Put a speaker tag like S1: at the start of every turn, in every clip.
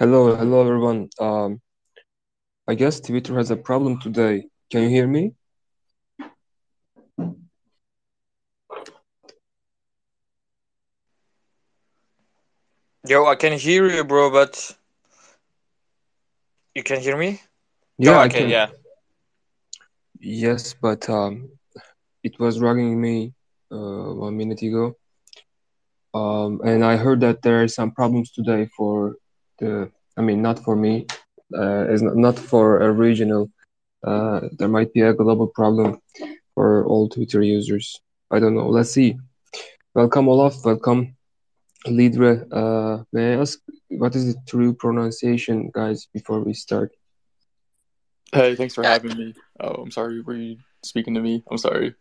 S1: Hello, hello everyone. Um, I guess Twitter has a problem today. Can you hear me?
S2: Yo, I can hear you, bro, but you can hear me?
S1: Yeah,
S2: Oh,
S1: I
S2: okay,
S1: can.
S2: yeah.
S1: Yes, but um, it was ringing me uh, one minute ago. Um, and I heard that there are some problems today for the, I mean, not for me, uh, it's not, not for a regional. Uh, there might be a global problem for all Twitter users. I don't know. Let's see. Welcome, Olaf. Welcome, Lidre. Uh, may I ask what is the true pronunciation, guys, before we start?
S3: Hey, thanks for
S2: Yeah,
S3: having me. Oh, I'm sorry. Were you speaking to me? I'm sorry.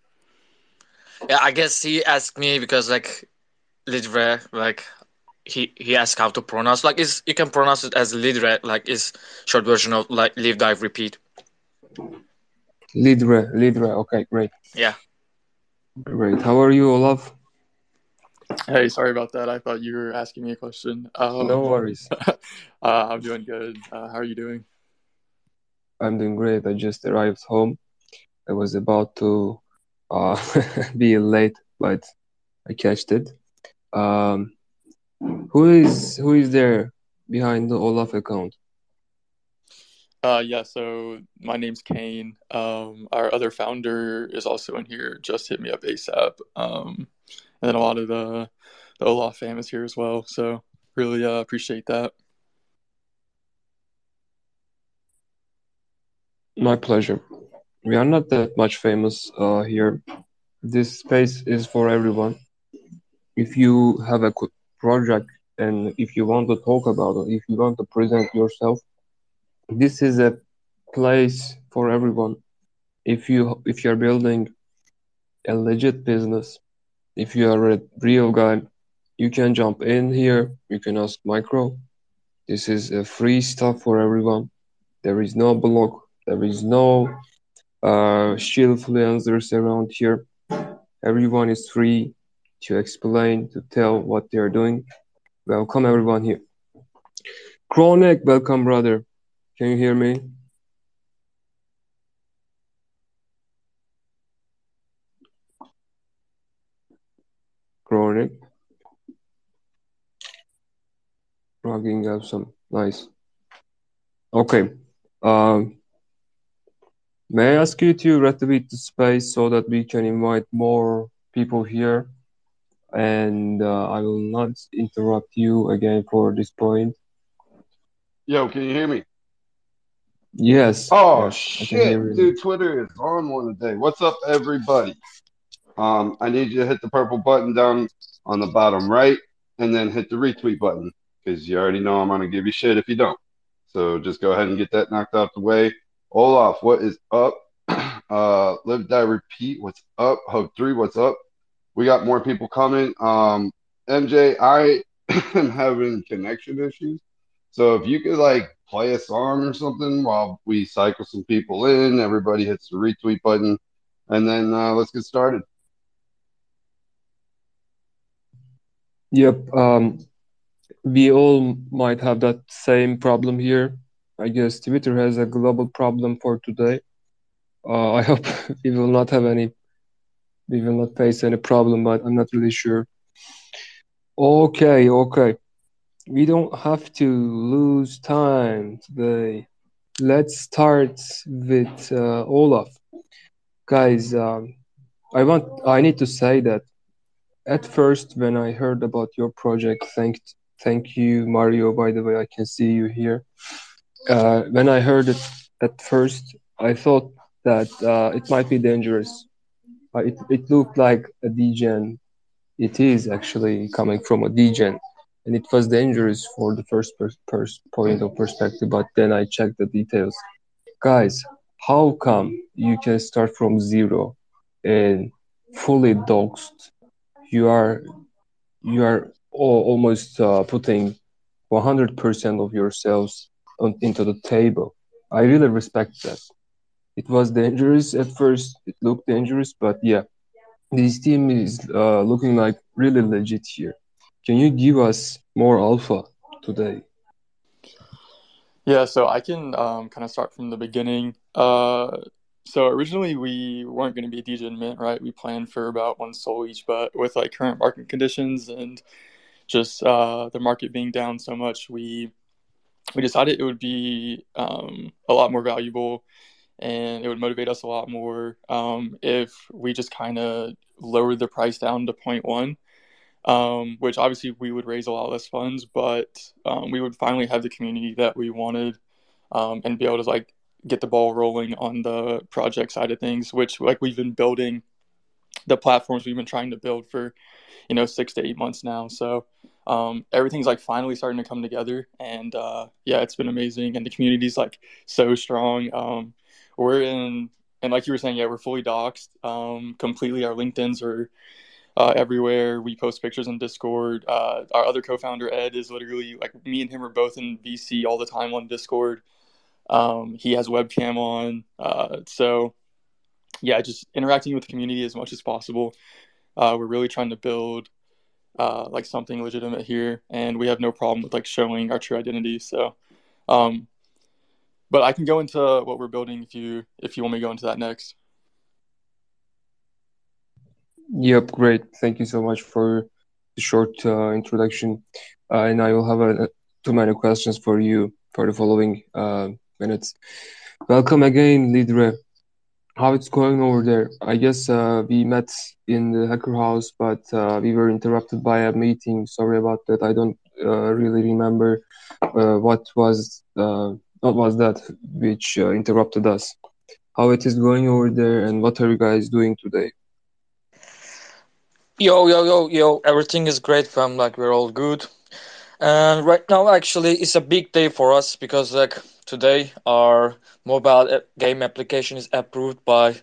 S2: yeah, I guess he asked me because like Lidre, like he he asked how to pronounce. Like is you can pronounce it as Lidre, like is short version of like live dive repeat.
S1: Lidre, Lidre. Okay, great,
S2: Yeah.
S1: great. How are you, Olaf?
S3: Hey, sorry about that. I thought you were asking me a question.
S1: No
S3: Um,
S1: worries.
S3: uh, I'm doing good. Uh, how are you doing?
S1: I'm doing great. I just arrived home. I was about to uh, be late, but I catched it. Um, who is who is there behind the Olaf account?
S3: Uh, yeah, so my name's Kane. Um, our other founder is also in here. Just hit me up ASAP. Um, and then a lot of the the Olaf fam is here as well. So really uh, appreciate that.
S1: My pleasure. We are not that much famous uh, here. This space is for everyone. If you have a project and if you want to talk about it, if you want to present yourself, this is a place for everyone. If you if you're building a legit business, if you are a real guy, you can jump in here. You can ask micro. This is a free stuff for everyone. There is no block. There is no uh, shield influencers around here. Everyone is free to explain, to tell what they are doing. Welcome everyone here. Kronic, welcome brother. Can you hear me? Kronic. Rugging up some nice. Okay. Um, may I ask you to retweet the space so that we can invite more people here? And uh, I will not interrupt you again for this point.
S4: Yo, can you hear me?
S1: Yes,
S4: Oh
S1: yes, I can hear
S4: shit, dude, Twitter is on one today. What's up, everybody? Um, I need you to hit the purple button down on the bottom right, and then hit the retweet button because you already know I'm gonna give you shit if you don't. So just go ahead and get that knocked out the way. Olaf, what is up? Uh, live die repeat. What's up? Hub three. What's up? We got more people coming. Um, MJ, I am having connection issues. So if you could like play a song or something while we cycle some people in, everybody hits the retweet button, and then uh, let's get started.
S1: Yep, um, we all might have that same problem here. I guess Twitter has a global problem for today. Uh, I hope we will not have any, we will not face any problem, but I'm not really sure. Okay, okay. We don't have to lose time today. Let's start with uh, Olaf. Guys, um, I want, I need to say that at first when I heard about your project, thank, thank you, Mario, by the way, I can see you here. Uh, when I heard it at first, I thought that uh, it might be dangerous. Uh, it, it looked like a degen. It is actually coming from a degen, and it was dangerous for the first pers point of perspective. But then I checked the details. Guys, how come you can start from zero and fully doxed? You are you are al almost uh, putting 100% of yourselves on, into the table. I really respect that. It was dangerous at first. It looked dangerous, but yeah, this team is uh, looking like really legit here. Can you give us more alpha today?
S3: Yeah, so I can um, kind of start from the beginning. Uh, so originally we weren't going to be degen Mint, right? We planned for about one Sol each, but with like current market conditions and just uh, the market being down so much, we we decided it would be um, a lot more valuable and it would motivate us a lot more um, if we just kind of lowered the price down to 0.1 um, which obviously we would raise a lot less funds but um, we would finally have the community that we wanted um, and be able to like get the ball rolling on the project side of things, which like we've been building the platforms we've been trying to build for you know six to eight months now. So um, everything's like finally starting to come together, and uh, yeah, it's been amazing, and the community's like so strong. Um, we're in, and like you were saying, yeah, we're fully doxxed um, completely. Our LinkedIn's are uh, everywhere. We post pictures in Discord. Uh, our other co-founder Ed is literally like me and him are both in VC all the time on Discord. Um, he has webcam on. Uh, so, yeah, just interacting with the community as much as possible. Uh, we're really trying to build uh, like something legitimate here, and we have no problem with like showing our true identity. So, um, but I can go into what we're building if you if you want me to go into that next.
S1: Yep, great. Thank you so much for the short uh, introduction. Uh, and I will have a, a, too many questions for you for the following uh, minutes. Welcome again, Lidre. How it's going over there? I guess uh, we met in the hacker house, but uh, we were interrupted by a meeting. Sorry about that. I don't uh, really remember uh, what was uh, what was that which uh, interrupted us. How it is going over there, and what are you guys doing today?
S2: Yo, yo, yo, yo! Everything is great, fam. Like we're all good. And right now, actually, it's a big day for us because like today our mobile game application is approved by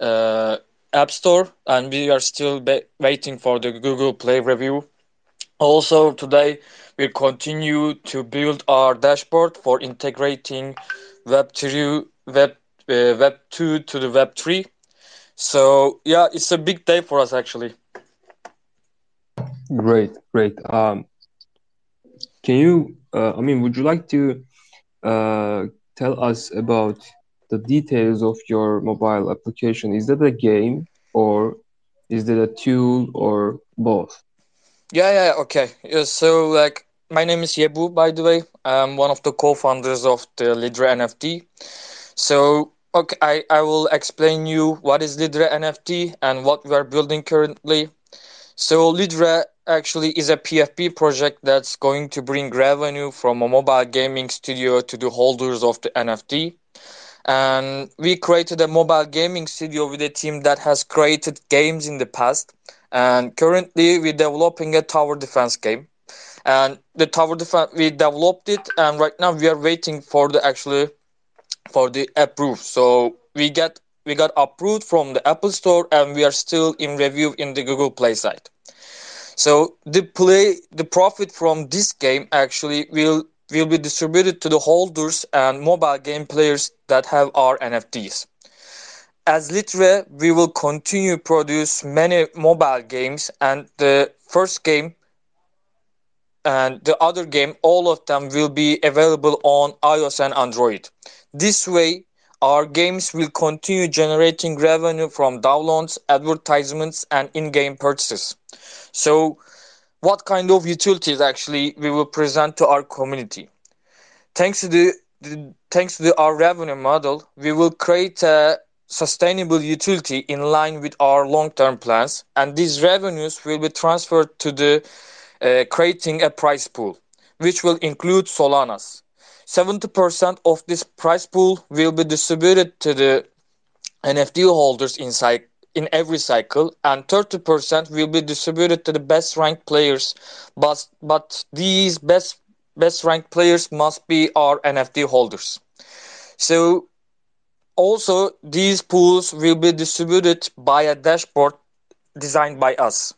S2: uh, App Store, and we are still waiting for the Google Play review. Also, today we continue to build our dashboard for integrating Web 3, Web uh, Web 2 to the Web 3. So yeah, it's a big day for us actually.
S1: Great, great. Um, can you, uh, I mean, would you like to uh, tell us about the details of your mobile application? Is that a game or is that a tool or both?
S2: Yeah, yeah, okay. Yeah, so, like, my name is Yebu, by the way. I'm one of the co-founders of the Lidre NFT. So, okay, I, I will explain you what is Lidre NFT and what we are building currently. So, Lidre actually is a PFP project that's going to bring revenue from a mobile gaming studio to the holders of the NFT. And we created a mobile gaming studio with a team that has created games in the past. And currently, we're developing a tower defense game. And the tower defense, we developed it, and right now we are waiting for the actually for the approve. So we get we got approved from the Apple Store, and we are still in review in the Google Play site. So the play, the profit from this game actually will will be distributed to the holders and mobile game players that have our NFTs. As Lidre, we will continue produce many mobile games, and the first game and the other game, all of them will be available on iOS and Android. This way, our games will continue generating revenue from downloads, advertisements, and in-game purchases. So what kind of utilities actually we will present to our community? Thanks to the, thanks to our revenue model, we will create a sustainable utility in line with our long-term plans, and these revenues will be transferred to the uh, creating a price pool, which will include Solanas. 70% of this price pool will be distributed to the NFT holders inside in every cycle and 30% will be distributed to the best ranked players. But but these best best ranked players must be our NFT holders. So also these pools will be distributed by a dashboard designed by us.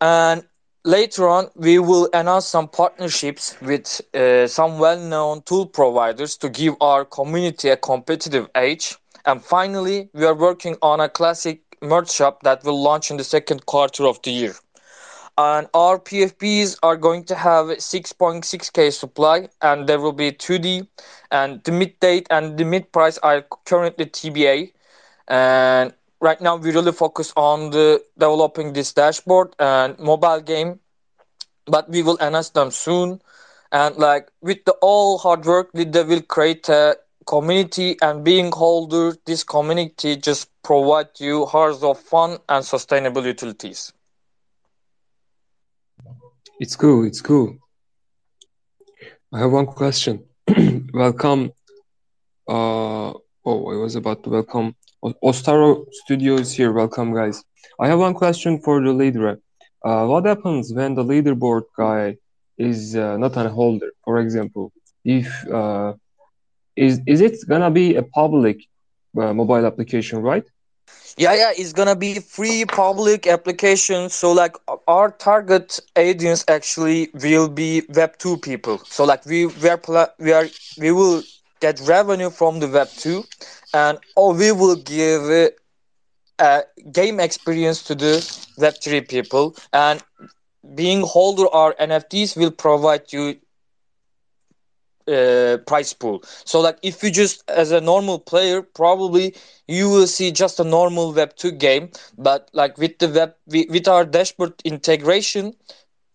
S2: And later on we will announce some partnerships with uh, some well-known tool providers to give our community a competitive edge and finally, we are working on a classic merch shop that will launch in the second quarter of the year. and our PFPs are going to have 6.6k supply, and there will be 2D, and the mint date and the mint price are currently TBA, and right now we really focus on the developing this dashboard and mobile game, but we will announce them soon, and like with the all hard work, they will create a community and being holder this community just provide you hours of fun and sustainable utilities
S1: It's cool. It's cool. I have one question. welcome. Uh, oh, I was about to welcome Ostaro Studios here. Welcome, guys. I have one question for the leader. Uh, what happens when the leaderboard guy is uh, not a holder? For example, if uh, is is it gonna be a public uh, mobile application, right?
S2: yeah yeah it's gonna be free public application so like our target audience actually will be web 2 people so like we we are we are we will get revenue from the web 2 and or we will give a game experience to the web 3 people and being holder our nfts will provide you uh, price pool. So like if you just as a normal player, probably you will see just a normal Web two game. But like with the web with our dashboard integration,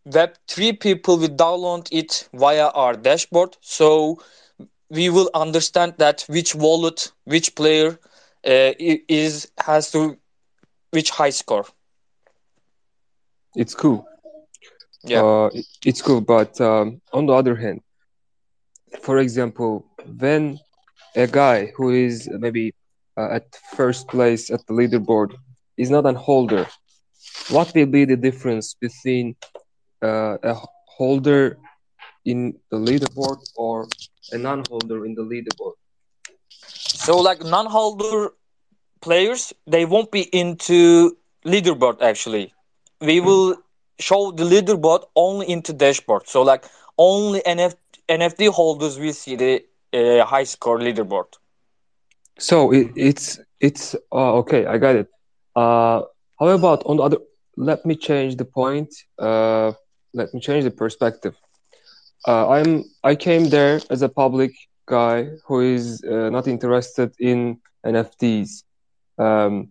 S2: Web three people will download it via our dashboard. So we will understand that which wallet, which player uh, is has to which high score.
S1: It's cool. Yeah, uh, it's cool. But um, on the other hand, for example, when a guy who is maybe uh, at first place at the leaderboard is not a holder, what will be the difference between uh, a holder in the leaderboard or a non-holder in the leaderboard?
S2: So, like non-holder players, they won't be into leaderboard. Actually, we will show the leaderboard only into dashboard. So, like only NFT NFT holders will see the uh, high score leaderboard.
S1: So it, it's it's uh, okay. I got it. Uh, how about on the other? Let me change the point. Uh, let me change the perspective. Uh, I'm I came there as a public guy who is uh, not interested in NFTs. Um,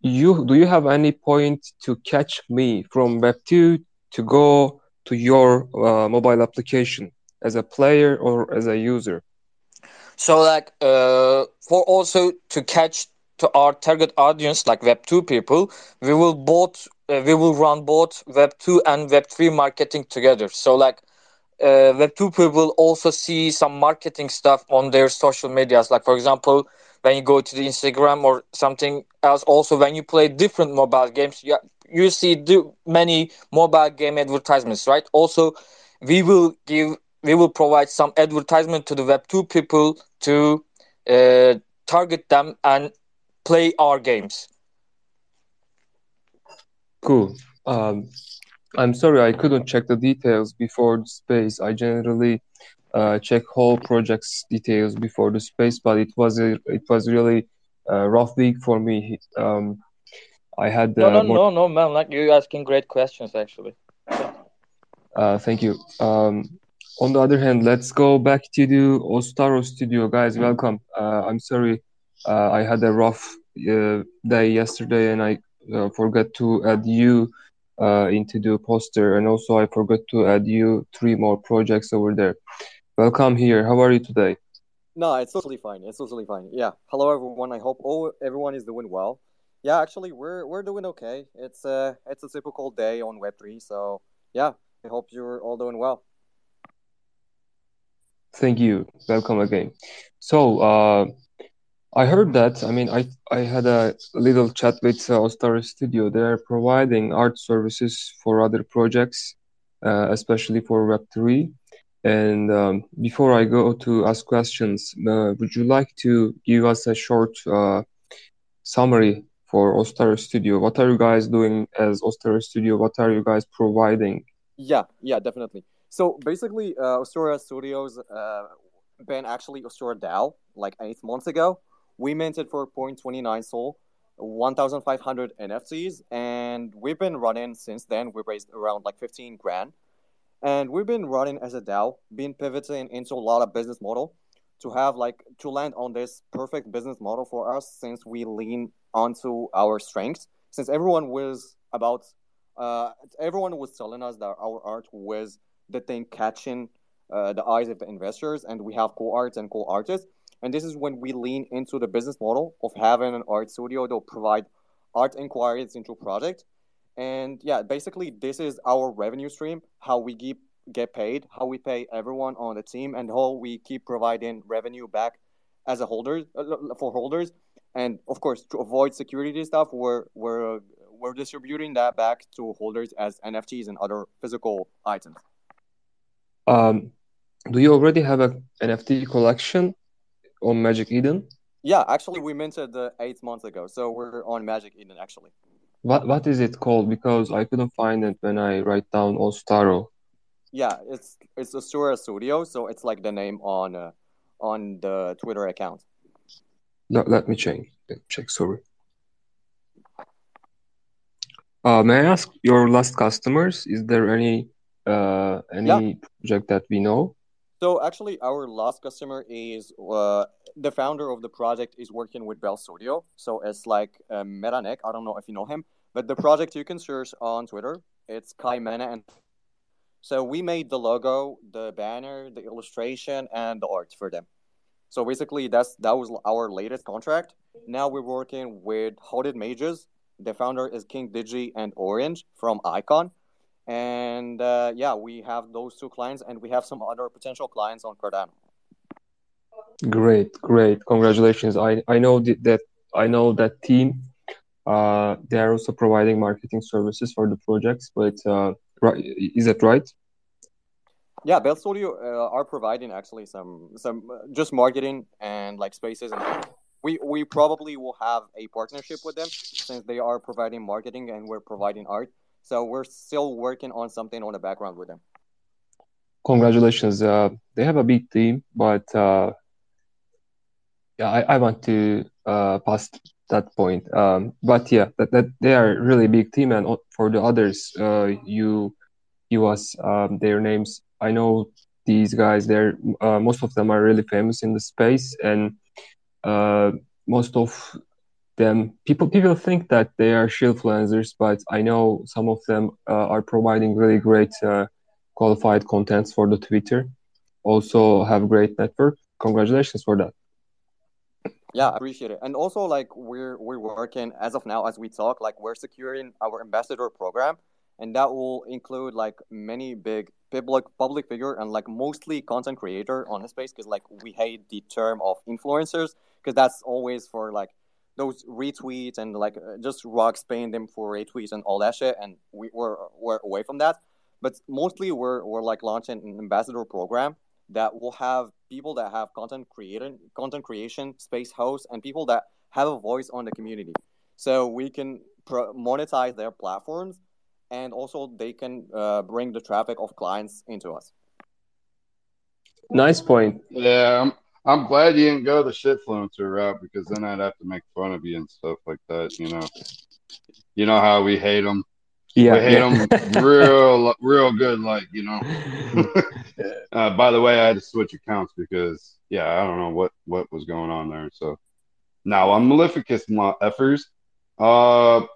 S1: you do you have any point to catch me from Web two to go to your uh, mobile application? as a player or as a user?
S2: So like uh, for also to catch to our target audience like Web two people, we will both uh, we will run both Web two and Web three marketing together. So like uh, two people also see some marketing stuff on their social medias. Like for example, when you go to the Instagram or something else. Also, when you play different mobile games, you you see do many mobile game advertisements, right? Also, we will give we will provide some advertisement to the Web2 people to uh, target them and play our games.
S1: Cool. Um, I'm sorry I couldn't check the details before the space. I generally uh, check whole project's details before the space, but it was a, it was really a rough week for me. Um, I had
S2: uh, no, no, more... no, no, man. Like you're asking great questions, actually.
S1: Uh, thank you. Um, on the other hand, let's go back to the Ostaro studio, guys. Welcome. Uh, I'm sorry, uh, I had a rough uh, day yesterday, and I uh, forgot to add you uh, into the poster, and also I forgot to add you three more projects over there. Welcome here. How are you today?
S5: No, it's totally fine. It's totally fine. Yeah. Hello, everyone. I hope all everyone is doing well. Yeah, actually, we're we're doing okay. It's a it's a typical day on Web three, so yeah. I hope you're all doing well.
S1: Thank you. Welcome again. So, uh, I heard that. I mean, I I had a little chat with uh, Ostaro Studio. They're providing art services for other projects, uh, especially for Web three. And um, before I go to ask questions, uh, would you like to give us a short uh, summary for Ostaro Studio? What are you guys doing as Ostaro Studio? What are you guys providing?
S5: Yeah, yeah, definitely. So basically, uh, Ostara Studios uh, been actually Ostara DAO like eight months ago. We minted for 0.29 Sol. 1,500 NFTs, and we've been running since then. We raised around like 15 grand, and we've been running as a DAO, been pivoting into a lot of business model to have like to land on this perfect business model for us since we lean onto our strengths. Since everyone was about, uh, everyone was telling us that our art was the thing catching uh, the eyes of the investors, and we have cool arts and cool artists. And this is when we lean into the business model of having an art studio that provide art inquiries into project. And yeah, basically this is our revenue stream, how we keep get paid, how we pay everyone on the team, and how we keep providing revenue back as a holder uh, for holders. And of course, to avoid security stuff, we're we're we're distributing that back to holders as NFTs and other physical items.
S1: Um, do you already have a NFT collection on Magic Eden?
S5: Yeah, actually, we minted uh, eight months ago, so we're on Magic Eden actually.
S1: What what is it called? Because I couldn't find it when I write down Ostaro.
S5: Yeah, it's it's Asura Studio, so it's like the name on uh, on the Twitter account.
S1: No, let me. Let me check. Sorry. Uh, may I ask your last customers? Is there any uh any
S5: Yeah.
S1: project that we know?
S5: So actually, our last customer is uh, the founder of the project is working with Bell Studio. So it's like uh. I don't know if you know him, but the project you can search on Twitter. It's Kai Mena, and so we made the logo, the banner, the illustration, and the art for them. So basically, that's that was our latest contract. Now we're working with Hooded Mages. The founder is King Digi and Orange from Icon. And uh, yeah, we have those two clients, and we have some other potential clients on Cardano.
S1: Great, great. Congratulations. I I know that I know that team. Uh, they are also providing marketing services for the projects, but uh, right, is that right?
S5: Yeah, Bell Studio uh, are providing actually some some uh, just marketing and like spaces, and we we probably will have a partnership with them since they are providing marketing and we're providing art. So we're still working on something on the background with them.
S1: Congratulations. Uh, they have a big team, but uh, yeah, I, I want to uh, pass that point. Um, but yeah, that, that they are really big team, and for the others, uh, you give us um, their names. I know these guys. They're uh, most of them are really famous in the space, and uh, most of them people people think that they are shieldfluencers, but I know some of them uh, are providing really great uh, qualified contents for the Twitter. Also have great network. Congratulations for that.
S5: Yeah, I appreciate it. And also, like we're we're working as of now as we talk, like we're securing our ambassador program, and that will include like many big public public figure and like mostly content creator on the space because like we hate the term of influencers because that's always for like those retweets and like uh, just rocks paying them for retweets and all that shit, and we, were we're away from that. But mostly we're we're like launching an ambassador program that will have people that have content creating content creation space hosts and people that have a voice on the community so we can pro- monetize their platforms and also they can uh, bring the traffic of clients into us
S1: Nice point.
S4: Yeah, I'm glad you didn't go the shitfluencer route because then I'd have to make fun of you and stuff like that. You know, you know how we hate them.
S1: Yeah,
S4: we hate
S1: yeah.
S4: them real, real good. Like you know. uh, by the way, I had to switch accounts because yeah, I don't know what what was going on there. So now I'm Maleficus, my effers. Uh,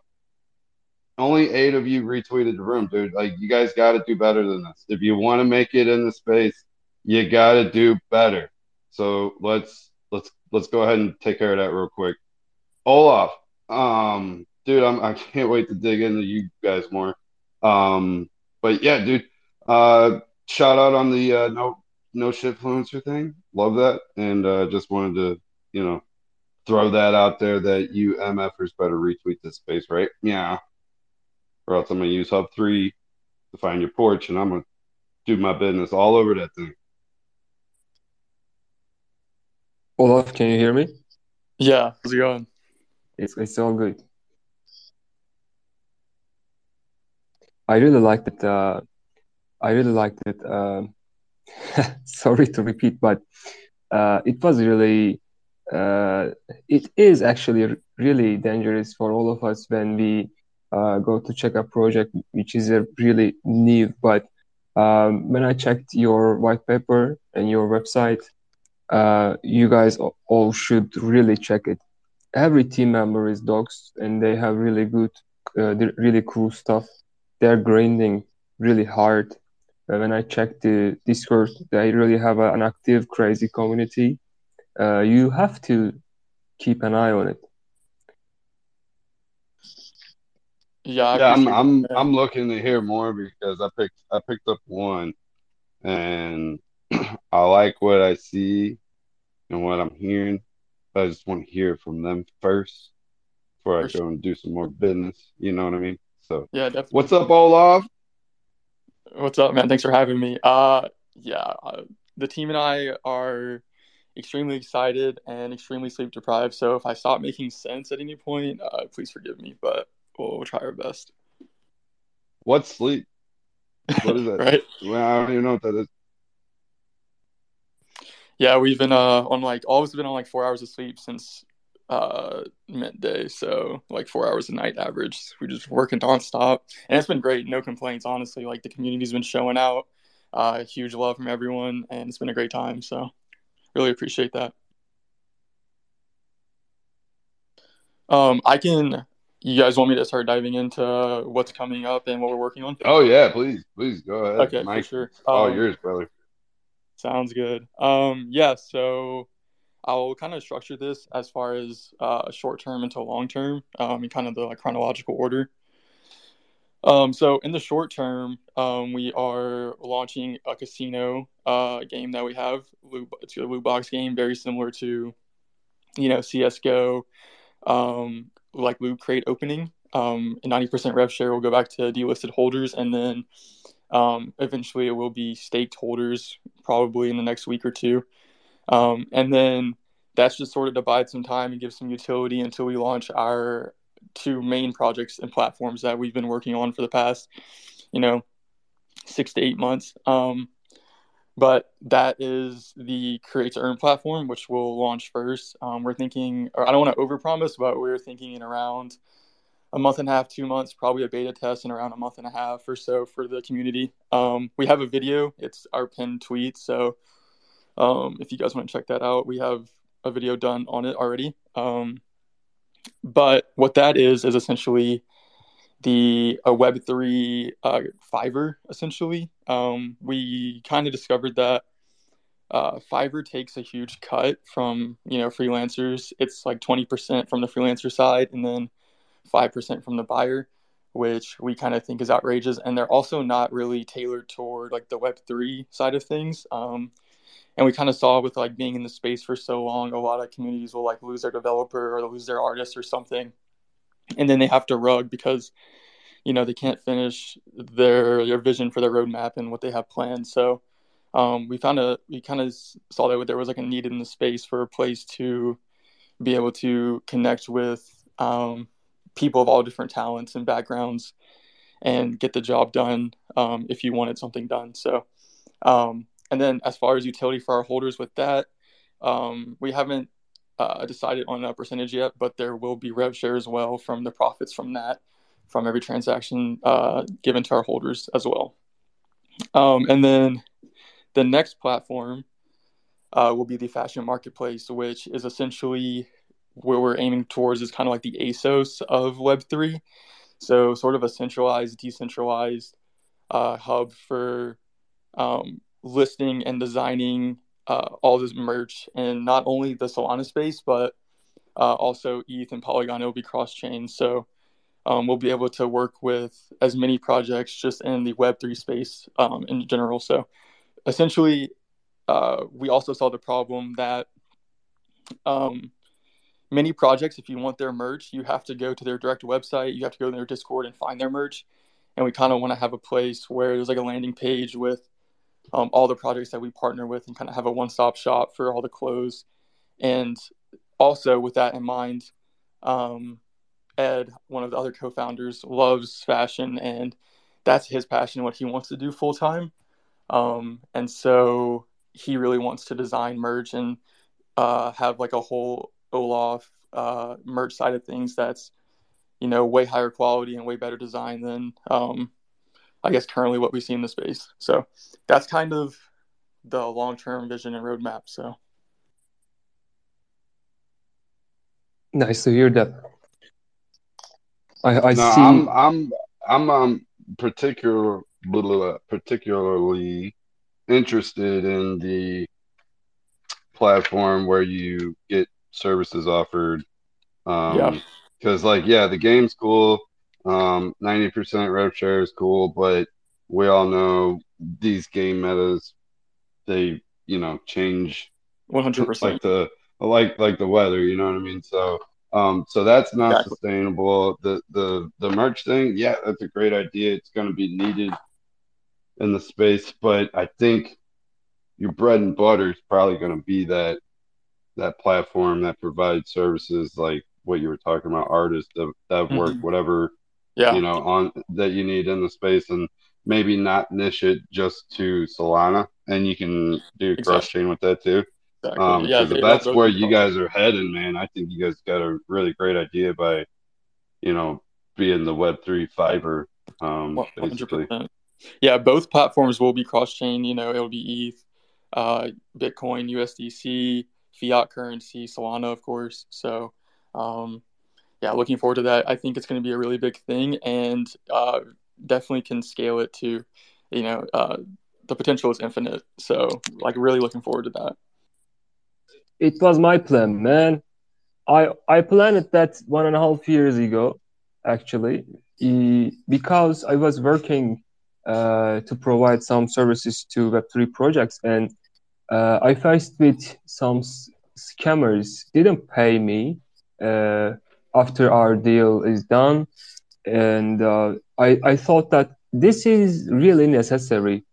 S4: only eight of you retweeted the room, dude. Like you guys got to do better than this. If you want to make it in the space, you got to do better. So let's let's let's go ahead and take care of that real quick. Olaf, um, dude, I'm I can't wait to dig into you guys more. Um, but yeah, dude, uh, shout out on the uh, no no shit influencer thing. Love that, and uh, just wanted to you know throw that out there that you MFers better retweet this space, right? Yeah, or else I'm gonna use Hub three to find your porch, and I'm gonna do my business all over that thing.
S1: Olaf, can you hear me?
S3: Yeah, how's it going?
S1: It's it's all good. I really liked it. Uh, I really liked it. Um sorry to repeat, but uh, it was really uh, it is actually really dangerous for all of us when we uh, go to check a project which is a really new. But um, when I checked your white paper and your website, uh, you guys all should really check it. Every team member is doxxed, and they have really good, uh, really cool stuff. They're grinding really hard. Uh, when I checked the Discord, they really have a, an active, crazy community. Uh, you have to keep an eye on it.
S3: Yeah,
S4: yeah, I'm I'm I'm looking to hear more because I picked I picked up one, and I like what I see and what I'm hearing. But I just want to hear from them first before I go and do some more business. You know what I mean? So
S3: yeah, definitely.
S4: What's up, Olaf?
S3: What's up, man? Thanks for having me. Uh, yeah, uh, the team and I are extremely excited and extremely sleep deprived. So if I stop making sense at any point, uh, please forgive me. But we'll, we'll try our best.
S4: What's sleep? What is that?
S3: right?
S4: Well, I don't even know what that is.
S3: Yeah, we've been uh on like always been on like four hours of sleep since uh midday, so like four hours a night average. We're just working nonstop, and it's been great. No complaints, honestly. Like the community's been showing out. Uh, huge love from everyone, and it's been a great time. So, really appreciate that. Um, I can you guys want me to start diving into what's coming up and what we're working on?
S4: Oh yeah, please, please go ahead.
S3: Okay, Mike, for sure.
S4: All um, yours, brother.
S3: Sounds good. Um, yeah, so I'll kind of structure this as far as uh, short term into long term, um, in kind of the like, chronological order. Um, so in the short term, um, we are launching a casino uh, game that we have. It's a loot box game, very similar to, you know, CS:GO. Um, like loot crate opening. Um, 90% rev share will go back to delisted holders, and then um, eventually it will be stakeholders probably in the next week or two. Um, and then that's just sort of to bide some time and give some utility until we launch our two main projects and platforms that we've been working on for the past, you know, six to eight months. Um, but that is the create to earn platform which will launch first um, we're thinking or i don't want to overpromise but we're thinking in around a month and a half two months probably a beta test in around a month and a half or so for the community um, we have a video it's our pinned tweet so um, if you guys want to check that out we have a video done on it already um, but what that is is essentially the a Web three uh, Fiverr essentially. Um, we kind of discovered that uh, Fiverr takes a huge cut from you know freelancers. It's like twenty percent from the freelancer side, and then five percent from the buyer, which we kind of think is outrageous. And they're also not really tailored toward like the Web three side of things. Um, and we kind of saw with like being in the space for so long, a lot of communities will like lose their developer or lose their artist or something and then they have to rug because you know they can't finish their their vision for their roadmap and what they have planned. So um, we found a we kind of saw that there was like a need in the space for a place to be able to connect with um, people of all different talents and backgrounds and get the job done um, if you wanted something done. So um, and then as far as utility for our holders with that, um, we haven't uh, decided on a percentage yet, but there will be rev share as well from the profits from that, from every transaction uh, given to our holders as well. Um, and then the next platform uh, will be the fashion marketplace, which is essentially where we're aiming towards is kind of like the ASOS of Web3. So, sort of a centralized, decentralized uh, hub for um, listing and designing uh, all this merch and not only the Solana space, but uh, also ETH and Polygon. It will be cross chain. So um, we'll be able to work with as many projects just in the Web3 space um, in general. So essentially, uh, we also saw the problem that um, many projects, if you want their merch, you have to go to their direct website, you have to go to their Discord and find their merch. And we kind of want to have a place where there's like a landing page with um, all the projects that we partner with and kind of have a one-stop shop for all the clothes and also with that in mind um, ed one of the other co-founders loves fashion and that's his passion what he wants to do full-time um, and so he really wants to design merch and uh, have like a whole Olaf uh, merch side of things that's you know way higher quality and way better design than um, I guess currently what we see in the space. So that's kind of the long term vision and roadmap. So
S1: Nice to hear that. I I
S4: No,
S1: see.
S4: I'm I'm I'm um particular particularly interested in the platform where you get services offered.
S3: yeah,
S4: Um, because like yeah, the game's cool. Um, 90% rev share is cool, but we all know these game metas they you know change
S3: 100%.
S4: like the like like the weather you know what i mean so um so that's not
S3: Exactly.
S4: sustainable the the the merch thing yeah that's a great idea it's going to be needed in the space but i think your bread and butter is probably going to be that that platform that provides services like what you were talking about artists that, that work
S3: Mhm.
S4: whatever
S3: Yeah,
S4: you know on that you need in the space and maybe not niche it just to solana and you can do
S3: Exactly.
S4: cross chain with that too
S3: exactly.
S4: um,
S3: yeah,
S4: if that's where you guys are heading, man, I think you guys got a really great idea by, you know, being the Web three Fiverr, um,
S3: One hundred
S4: basically.
S3: Yeah, both platforms will be cross chain. You know, it'll be ETH, uh, Bitcoin, USDC, fiat currency, Solana, of course. So, um, yeah, looking forward to that. I think it's going to be a really big thing, and uh, definitely can scale it to, you know, uh, the potential is infinite. So, like, really looking forward to that.
S1: It was my plan, man. I I planned that one and a half years ago, actually, because I was working uh, to provide some services to Web3 projects, and uh, I faced with some scammers. Didn't pay me uh, after our deal is done, and uh, I I thought that this is really necessary,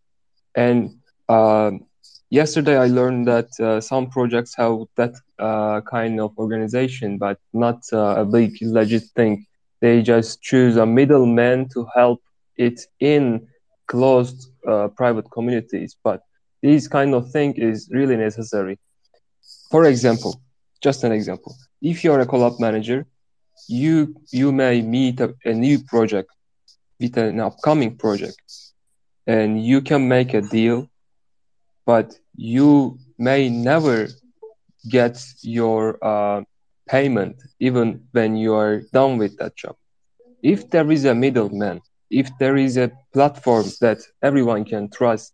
S1: and um yesterday I learned that uh, some projects have that uh, kind of organization, but not uh, a big legit thing. They just choose a middleman to help it in closed uh, private communities. But this kind of thing is really necessary. For example, just an example. If you're a collab manager, you you may meet a, a new project with an upcoming project, and you can make a deal but you may never get your uh, payment even when you are done with that job. If there is a middleman, if there is a platform that everyone can trust,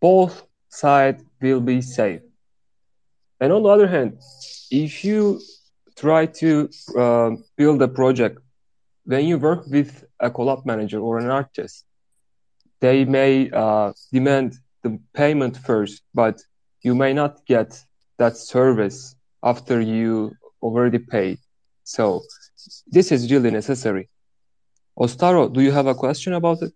S1: both sides will be safe. And on the other hand, if you try to uh, build a project, when you work with a collab manager or an artist, they may uh, demand the payment first, but you may not get that service after you already paid. So this is really necessary. Ostaro, do you have a question about it?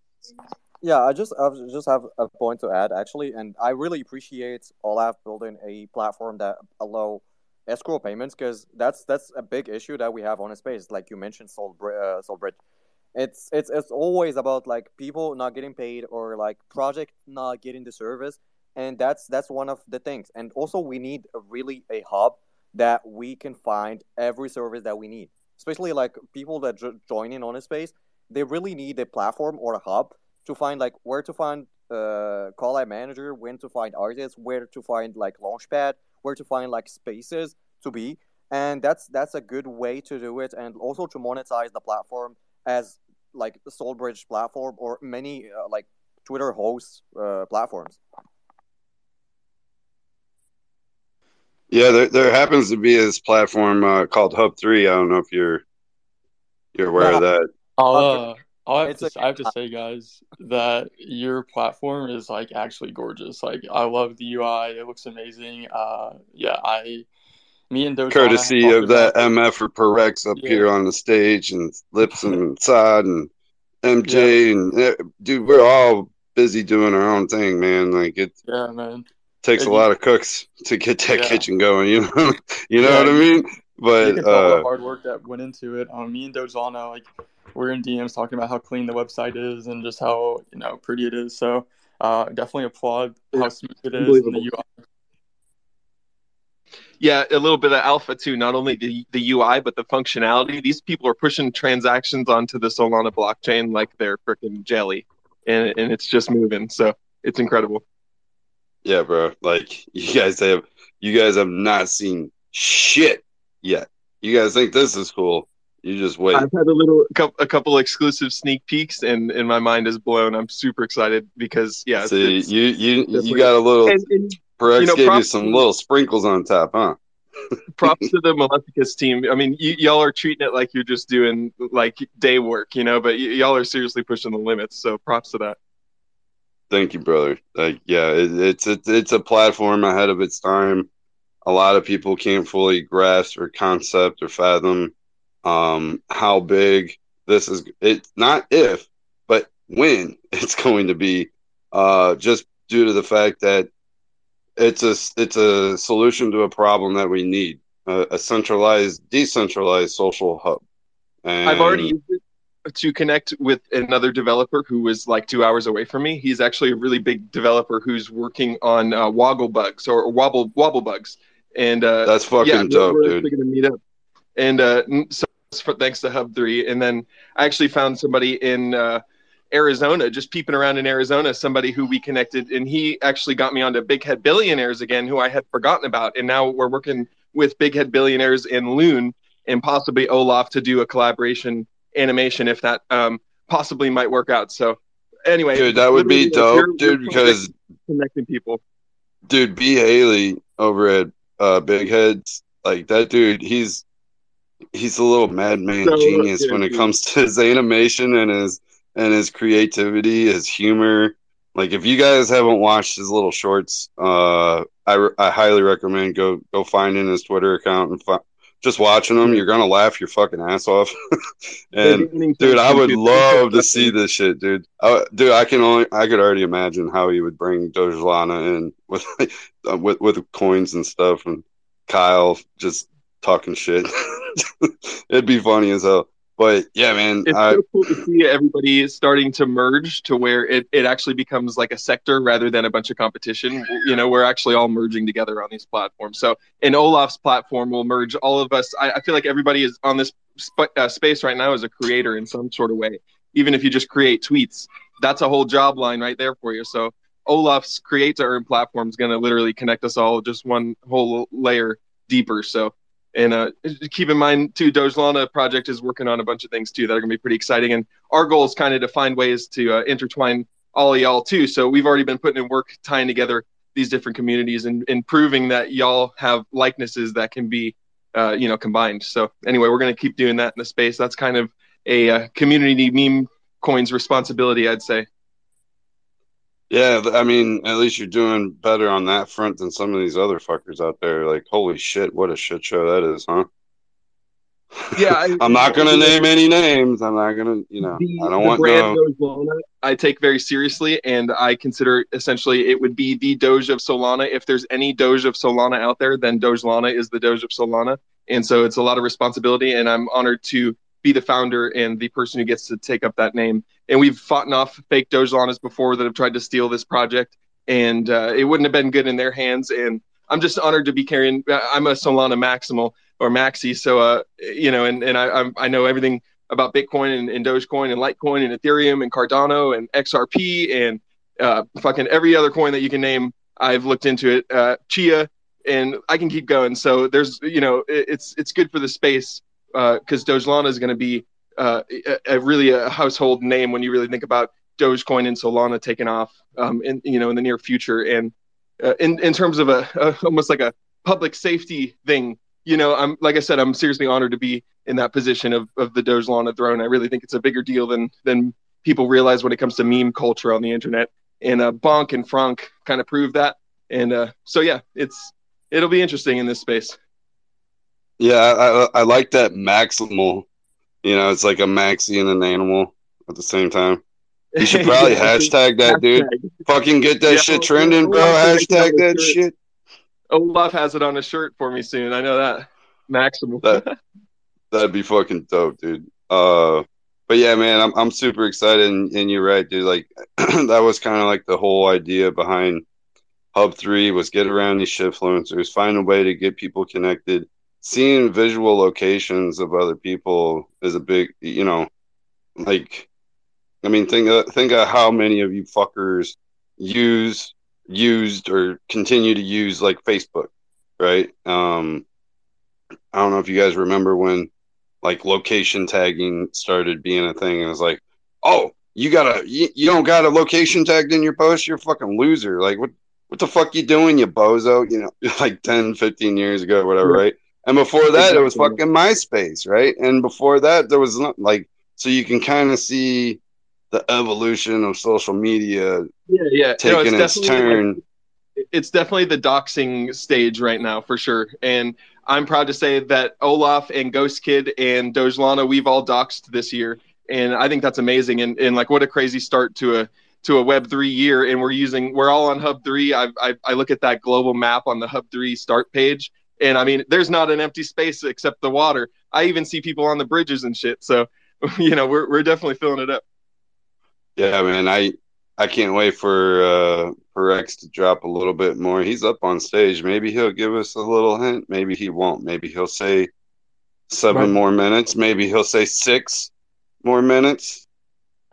S5: Yeah, I just I just have a point to add actually, and I really appreciate Olaf building a platform that allow escrow payments because that's that's a big issue that we have on a space. Like you mentioned, SolBridge. Uh, SolBridge. It's it's it's always about like people not getting paid or like project not getting the service, and that's that's one of the things. And also, we need a really a hub that we can find every service that we need. Especially like people that jo- join in on a space, they really need a platform or a hub to find like where to find uh collab manager, when to find artists, where to find like launchpad, where to find like spaces to be, and that's that's a good way to do it, and also to monetize the platform as like the SolBridge platform or many uh, like Twitter hosts uh, platforms.
S4: Yeah, there, there happens to be this platform uh, called Hub Three. I don't know if you're you're aware
S5: Yeah,
S4: of that.
S3: I'll,
S5: I've
S3: uh, I'll have
S5: it's
S3: to,
S5: a
S3: I have to say, guys, that your platform is like actually gorgeous. Like, I love the UI; it looks amazing. Uh, yeah, I, me and Dojana
S4: Courtesy of that. MF for Perex up
S3: Yeah,
S4: here on the stage, and Lips and Sod and
S3: yeah,
S4: MJ, and eh, dude, we're all busy doing our own thing, man. Like it
S3: yeah, man.
S4: takes a
S3: you,
S4: lot of cooks to get that
S3: yeah,
S4: kitchen going. You know, you know
S3: yeah,
S4: what I mean? But
S3: can tell all the
S4: uh,
S3: hard work that went into it. Um, me and Dojana, like, we're in DMs talking about how clean the website is and just how you know pretty it is. So, uh, definitely applaud
S1: Yeah,
S3: how smooth it is and the. UI.
S6: yeah, a little bit of alpha too. Not only the the UI but the functionality. These people are pushing transactions onto the Solana blockchain like they're freaking jelly, and and it's just moving. So it's incredible.
S4: Yeah, bro. Like you guys have you guys have not seen shit yet. You guys think this is cool. You just wait.
S6: I've had a little a couple exclusive sneak peeks, and and my mind is blown. I'm super excited because yeah.
S4: See,
S6: it's-
S4: you you you got a little.
S6: and, and
S4: Perex
S6: you know,
S4: gave you some little sprinkles on top, huh?
S6: props to the Maleficus team. I mean, y- y'all are treating it like you're just doing like day work, you know, but y- y'all are seriously pushing the limits. So props to that.
S4: Thank you, brother. Like, yeah, it, it's it's it's a platform ahead of its time. A lot of people can't fully grasp or concept or fathom um, how big this is. It's not if, but when it's going to be. Uh, just due to the fact that it's a it's a solution to a problem that we need a, a centralized, decentralized social hub. And
S6: I've already used it to connect with another developer who was like two hours away from me. He's actually a really big developer who's working on uh, Woggle bugs or Wobble Wobble bugs, and uh,
S4: That's fucking
S6: yeah,
S4: dope, dude.
S6: gonna meet up. And uh, so for, thanks to Hub Three, and then I actually found somebody in uh, Arizona, just peeping around in Arizona, somebody who we connected, and he actually got me onto Big Head Billionaires again, who I had forgotten about, and now we're working with Big Head Billionaires and Loon and possibly Olaf to do a collaboration animation if that um, possibly might work out. So anyway,
S4: Dude, that would be dope, dude, because
S6: connecting people.
S4: dude, B Haley over at uh, Big Heads, like that dude, he's he's a little madman
S6: So
S4: genius
S6: good,
S4: when it comes to his animation and his and his creativity, his humor. Like if you guys haven't watched his little shorts, uh, I, I highly recommend go go finding his Twitter account and fi- just watching them. You're gonna laugh your fucking ass off. and Dude, I would love to see this shit, dude. I, dude, I can only, I could already imagine how he would bring Doge Lana in with, with, with coins and stuff, and Kyle just talking shit. It'd be funny as hell. But yeah, man,
S6: It's
S4: I,
S6: so cool to see everybody starting to merge to where it, it actually becomes like a sector rather than a bunch of competition. You know, we're actually all merging together on these platforms. So, in Olaf's platform, we'll merge all of us. I, I feel like everybody is on this sp- uh, space right now as a creator in some sort of way. Even if you just create tweets, that's a whole job line right there for you. So, Olaf's create to earn platform is going to literally connect us all just one whole layer deeper. So, and uh, keep in mind too, Doge Lana project is working on a bunch of things too that are going to be pretty exciting. And our goal is kind of to find ways to uh, intertwine all y'all too. So we've already been putting in work tying together these different communities and, and proving that y'all have likenesses that can be, uh, you know, combined. So anyway, we're going to keep doing that in the space. That's kind of a uh, community meme coins responsibility, I'd say.
S4: Yeah, I mean, at least you're doing better on that front than some of these other fuckers out there. Like, holy shit, what a shit show that is, huh?
S6: Yeah, I-
S4: I'm not gonna name any names. I'm not gonna, you know,
S6: the,
S4: I don't want
S6: brand
S4: no.
S6: Solana I take very seriously, and I consider essentially it would be the Doge of Solana. If there's any Doge of Solana out there, then Doge Lana is the Doge of Solana, and so it's a lot of responsibility. And I'm honored to be the founder and the person who gets to take up that name. And we've fought off fake Doge Lanas before that have tried to steal this project, and uh, it wouldn't have been good in their hands. And I'm just honored to be carrying. I'm a Solana Maximal or Maxi, so uh, you know, and and I I know everything about Bitcoin and, and Dogecoin and Litecoin and Ethereum and Cardano and XRP and uh, fucking every other coin that you can name. I've looked into it, uh, Chia, and I can keep going. So there's, you know, it, it's it's good for the space because Doge Lana is going to be uh, a, a really a household name when you really think about Dogecoin and Solana taking off, um, in you know, in the near future. And uh, in in terms of a, a almost like a public safety thing, you know, I'm like I said, I'm seriously honored to be in that position of, of the Doge Lana throne. I really think it's a bigger deal than than people realize when it comes to meme culture on the internet. And uh, Bonk and Frank kind of prove that. And uh, so yeah, it's it'll be interesting in this space.
S4: Yeah, I, I, like that maximal. You know, it's like a maxi and an animal at the same time. You should probably
S6: Yeah, I think-
S4: hashtag that, dude. Fucking get that
S6: Yeah,
S4: shit trending, bro.
S6: Olaf will make it on
S4: Hashtag that shit.
S6: Olaf has it on a shirt for me soon. I know that. Maximal.
S4: That- That'd be fucking dope, dude. Uh, but yeah, man, I'm I'm super excited, and, and you're right, dude. Like that was kind of like the whole idea behind Hub three was get around these shitfluencers, find a way to get people connected. Seeing visual locations of other people is a big, you know, like, I mean, think of, think of how many of you fuckers use used or continue to use like Facebook, right? Um, I don't know if you guys remember when like location tagging started being a thing, and it's like, oh, you got a you, you don't got a location tagged in your post, you're a fucking loser. Like what what the fuck you doing, you bozo? You know, like 10, 15 years ago, whatever, right? And before that, it was fucking MySpace, right? And before that, there was not like so you can kind of see the evolution of social media.
S6: Yeah, yeah,
S4: taking no, it's its turn.
S6: It's definitely the doxing stage right now for sure, and I'm proud to say that Olaf and Ghost Kid and Dogelana, we've all doxed this year, and I think that's amazing. And and like what a crazy start to a to a Web three year, and we're using we're all on Hub three. I I, I look at that global map on the Hub three start page, and I mean, there's not an empty space except the water. I even see people on the bridges and shit. So, you know, we're we're definitely filling it up.
S4: Yeah, man. I I can't wait for uh for X to drop a little bit more. He's up on stage. Maybe he'll give us a little hint. Maybe he won't. Maybe he'll say seven right. more minutes. Maybe he'll say six more minutes.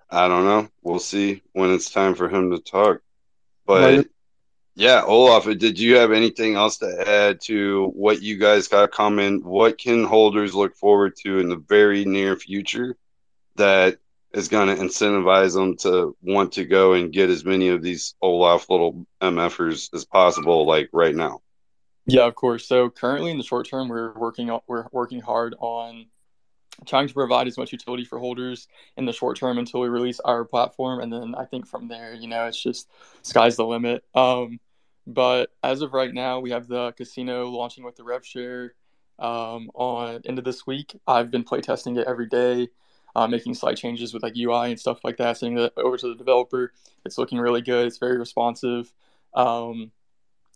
S4: I don't know. We'll see when it's time for him to talk. But right. Yeah, Olaf, did you have anything else to add to what you guys got coming? What can holders look forward to in the very near future that is going to incentivize them to want to go and get as many of these Olaf little MFers as possible, like right now.
S3: Yeah, of course. So currently in the short term, we're working we're working hard on trying to provide as much utility for holders in the short term until we release our platform, and then I think from there, you know, it's just sky's the limit. Um, but as of right now, we have the casino launching with the rev share um, on end of this week. I've been playtesting it every day uh, making slight changes with like UI and stuff like that, sending it over to the developer. It's looking really good. It's very responsive. Um,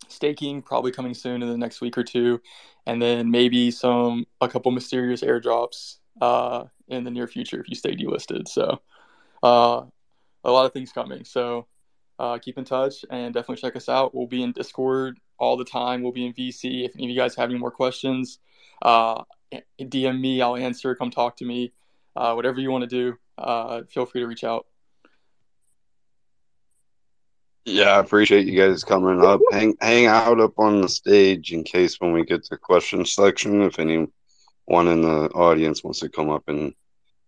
S3: staking probably coming soon in the next week or two, and then maybe some a couple mysterious airdrops uh, in the near future if you stay delisted. So uh, a lot of things coming. So uh, keep in touch and definitely check us out. We'll be in Discord all the time. We'll be in VC. If any of you guys have any more questions, uh, DM me. I'll answer. Come talk to me uh, whatever you want to do, uh, feel free to reach out.
S4: Yeah, I appreciate you guys coming up. Hang hang out up on the stage in case when we get to question section, if anyone in the audience wants to come up and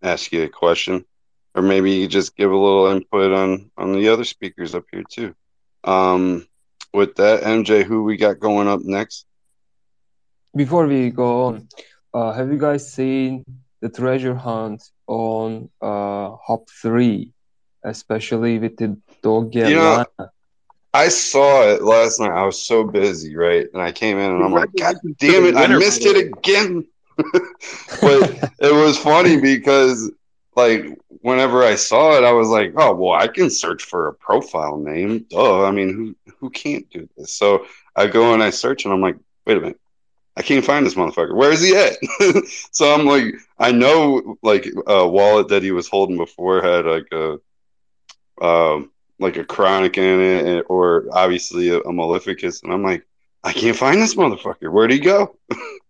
S4: ask you a question, or maybe you just give a little input on on the other speakers up here too. Um, with that, MJ, who we got going up next?
S1: Before we go on, uh, have you guys seen the treasure hunt on uh, Hub 3, especially with the dog you know,
S4: I saw it last night. I was so busy, right? And I came in and I'm like, God damn it, I missed it again. but it was funny because, like, whenever I saw it, I was like, oh, well, I can search for a profile name. Oh, I mean, who, who can't do this? So I go and I search and I'm like, wait a minute. I can't find this motherfucker. Where is he at? so I'm like, I know like a wallet that he was holding before had like a, um, like a chronic in it, or obviously a, a Maleficus, and I'm like, I can't find this motherfucker. Where'd he go?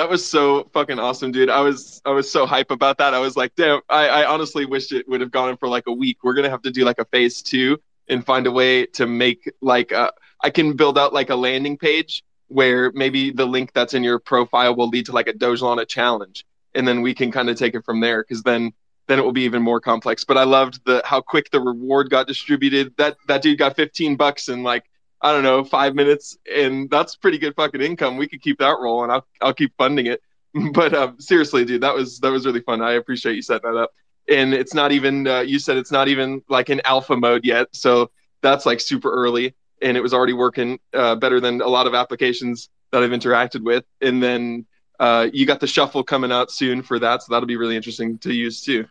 S6: that was so fucking awesome, dude. I was I was so hype about that. I was like, damn, I, I honestly wished it would have gone for like a week. We're gonna have to do like a phase two and find a way to make like a I can build out like a landing page where maybe the link that's in your profile will lead to like a Dogelana challenge, and then we can kind of take it from there. Because then then it will be even more complex. But I loved the how quick the reward got distributed. That that dude got 15 bucks in like I don't know five minutes, and that's pretty good fucking income. We could keep that rolling. I'll I'll keep funding it. But um, seriously, dude, that was that was really fun. I appreciate you setting that up. And it's not even uh, you said it's not even like in alpha mode yet, so that's like super early and it was already working uh, better than a lot of applications that I've interacted with. And then uh, you got the shuffle coming out soon for that, so that'll be really interesting to use too.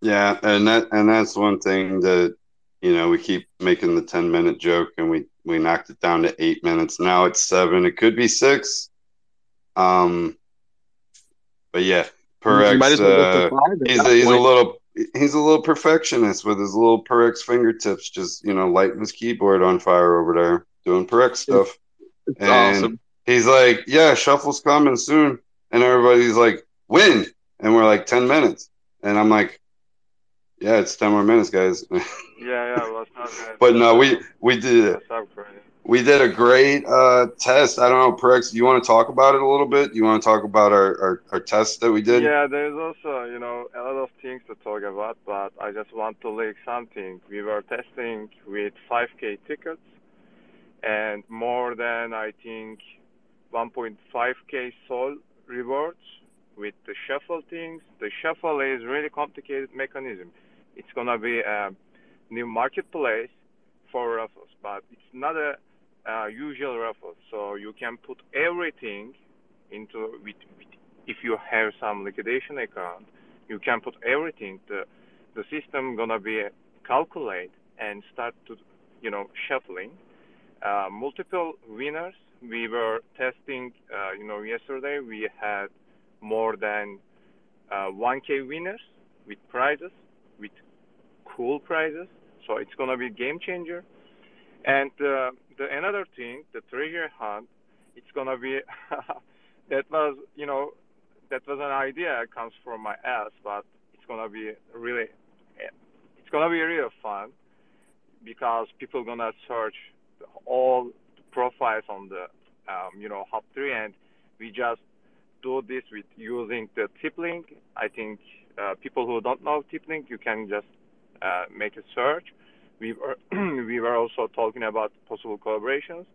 S4: Yeah, and that and that's one thing that you know we keep making the ten minute joke, and we we knocked it down to eight minutes. Now it's seven. It could be six. Um, but yeah, Perex, uh, he's, a, he's a little he's a little perfectionist with his little Perex fingertips, just you know, lighting his keyboard on fire over there, doing Perex stuff.
S6: It's
S4: and
S6: awesome.
S4: he's like, "Yeah, shuffle's coming soon," and everybody's like, "When?" And we're like, 10 minutes," and I'm like, "Yeah, it's ten more minutes, guys."
S7: Yeah, yeah, what's up, guys?
S4: but no, we we did
S7: Brandon?
S4: we did a great uh, test. I don't know, Perex. You want to talk about it a little bit? You want to talk about our, our, our test that we did?
S7: Yeah, there's also, you know, a lot of things to talk about, but I just want to leak something. We were testing with 5K tickets and more than, I think, 1.5K Sol rewards with the shuffle things. The shuffle is really complicated mechanism. It's gonna be a new marketplace for raffles, but it's not a uh, usual raffle. So you can put everything into with, with if you have some liquidation account, you can put everything. The the system gonna be calculate and start to you know shuffling. Uh, multiple winners. We were testing. Uh, you know, yesterday we had more than uh, 1K winners with prizes, with cool prizes. So it's gonna be game changer. And uh, the another thing, the treasure hunt, it's gonna be that was you know that was an idea that comes from my ass, but it's gonna be really it's gonna be really fun because people gonna search all profiles on the um, you know Hub three, and we just do this with using the Tiplink. I think uh, people who don't know Tiplink, you can just uh, make a search. We were we were also talking about possible collaborations,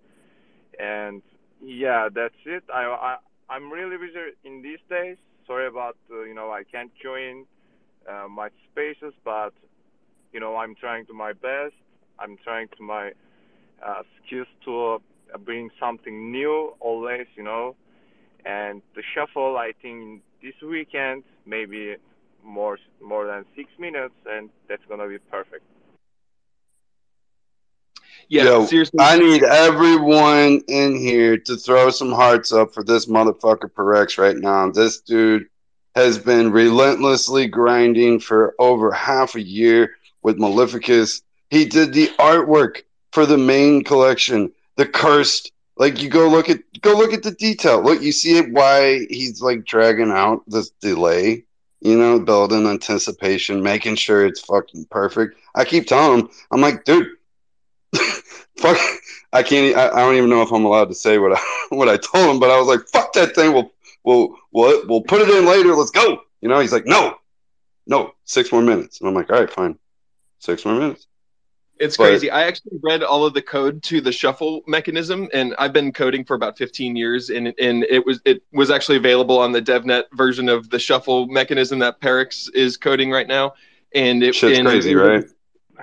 S7: and yeah, that's it. I, I I'm really busy in these days. Sorry about uh, you know I can't join uh, my spaces, but you know I'm trying to my best. I'm trying to my uh, skills to uh, bring something new always, you know. And the shuffle, I think this weekend maybe more more than six minutes, and that's gonna be perfect.
S6: Yeah,
S4: Yo,
S6: seriously.
S4: I need everyone in here to throw some hearts up for this motherfucker Perex right now. This dude has been relentlessly grinding for over half a year with Maleficus. He did the artwork for the main collection, the cursed. Like you go look at go look at the detail. Look, you see it why he's like dragging out this delay. You know, building anticipation, making sure it's fucking perfect. I keep telling him, I'm like, dude, fuck I can't I, I don't even know if I'm allowed to say what I what I told him, but I was like, fuck that thing, we'll we'll we'll we'll put it in later, let's go. You know, he's like, No, no, six more minutes. And I'm like, All right, fine. Six more minutes.
S6: It's
S4: But-
S6: crazy. I actually read all of the code to the shuffle mechanism, and I've been coding for about 15 years, and and it was it was actually available on the DevNet version of the shuffle mechanism that Perex is coding right now. And it
S4: Shit's
S6: and-
S4: crazy, right?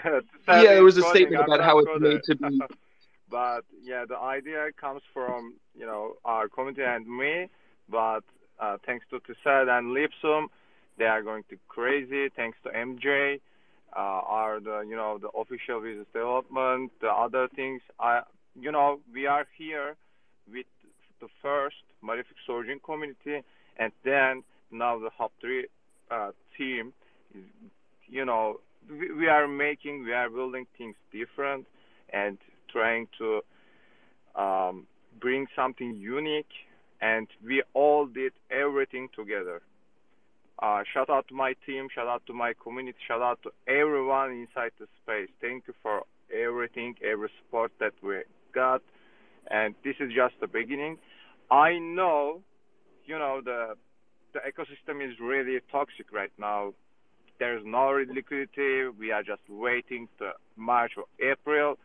S6: Yeah, it was a statement about how it's made to be.
S7: but yeah, the idea comes from you know our community and me. But uh, thanks to Tissad and Lipsum, they are going to crazy. Thanks to MJ, uh, are the you know the official business development, the other things. I you know we are here with the first Maleficus Origin community, and then now the Hub Three uh, team. Is, you know we, we are making, we are building things different, and trying to um, bring something unique. And we all did everything together. Uh, shout out to my team, shout out to my community, shout out to everyone inside the space. Thank you for everything, every support that we got. And this is just the beginning. I know, you know, the the ecosystem is really toxic right now. There's no liquidity. We are just waiting to March or April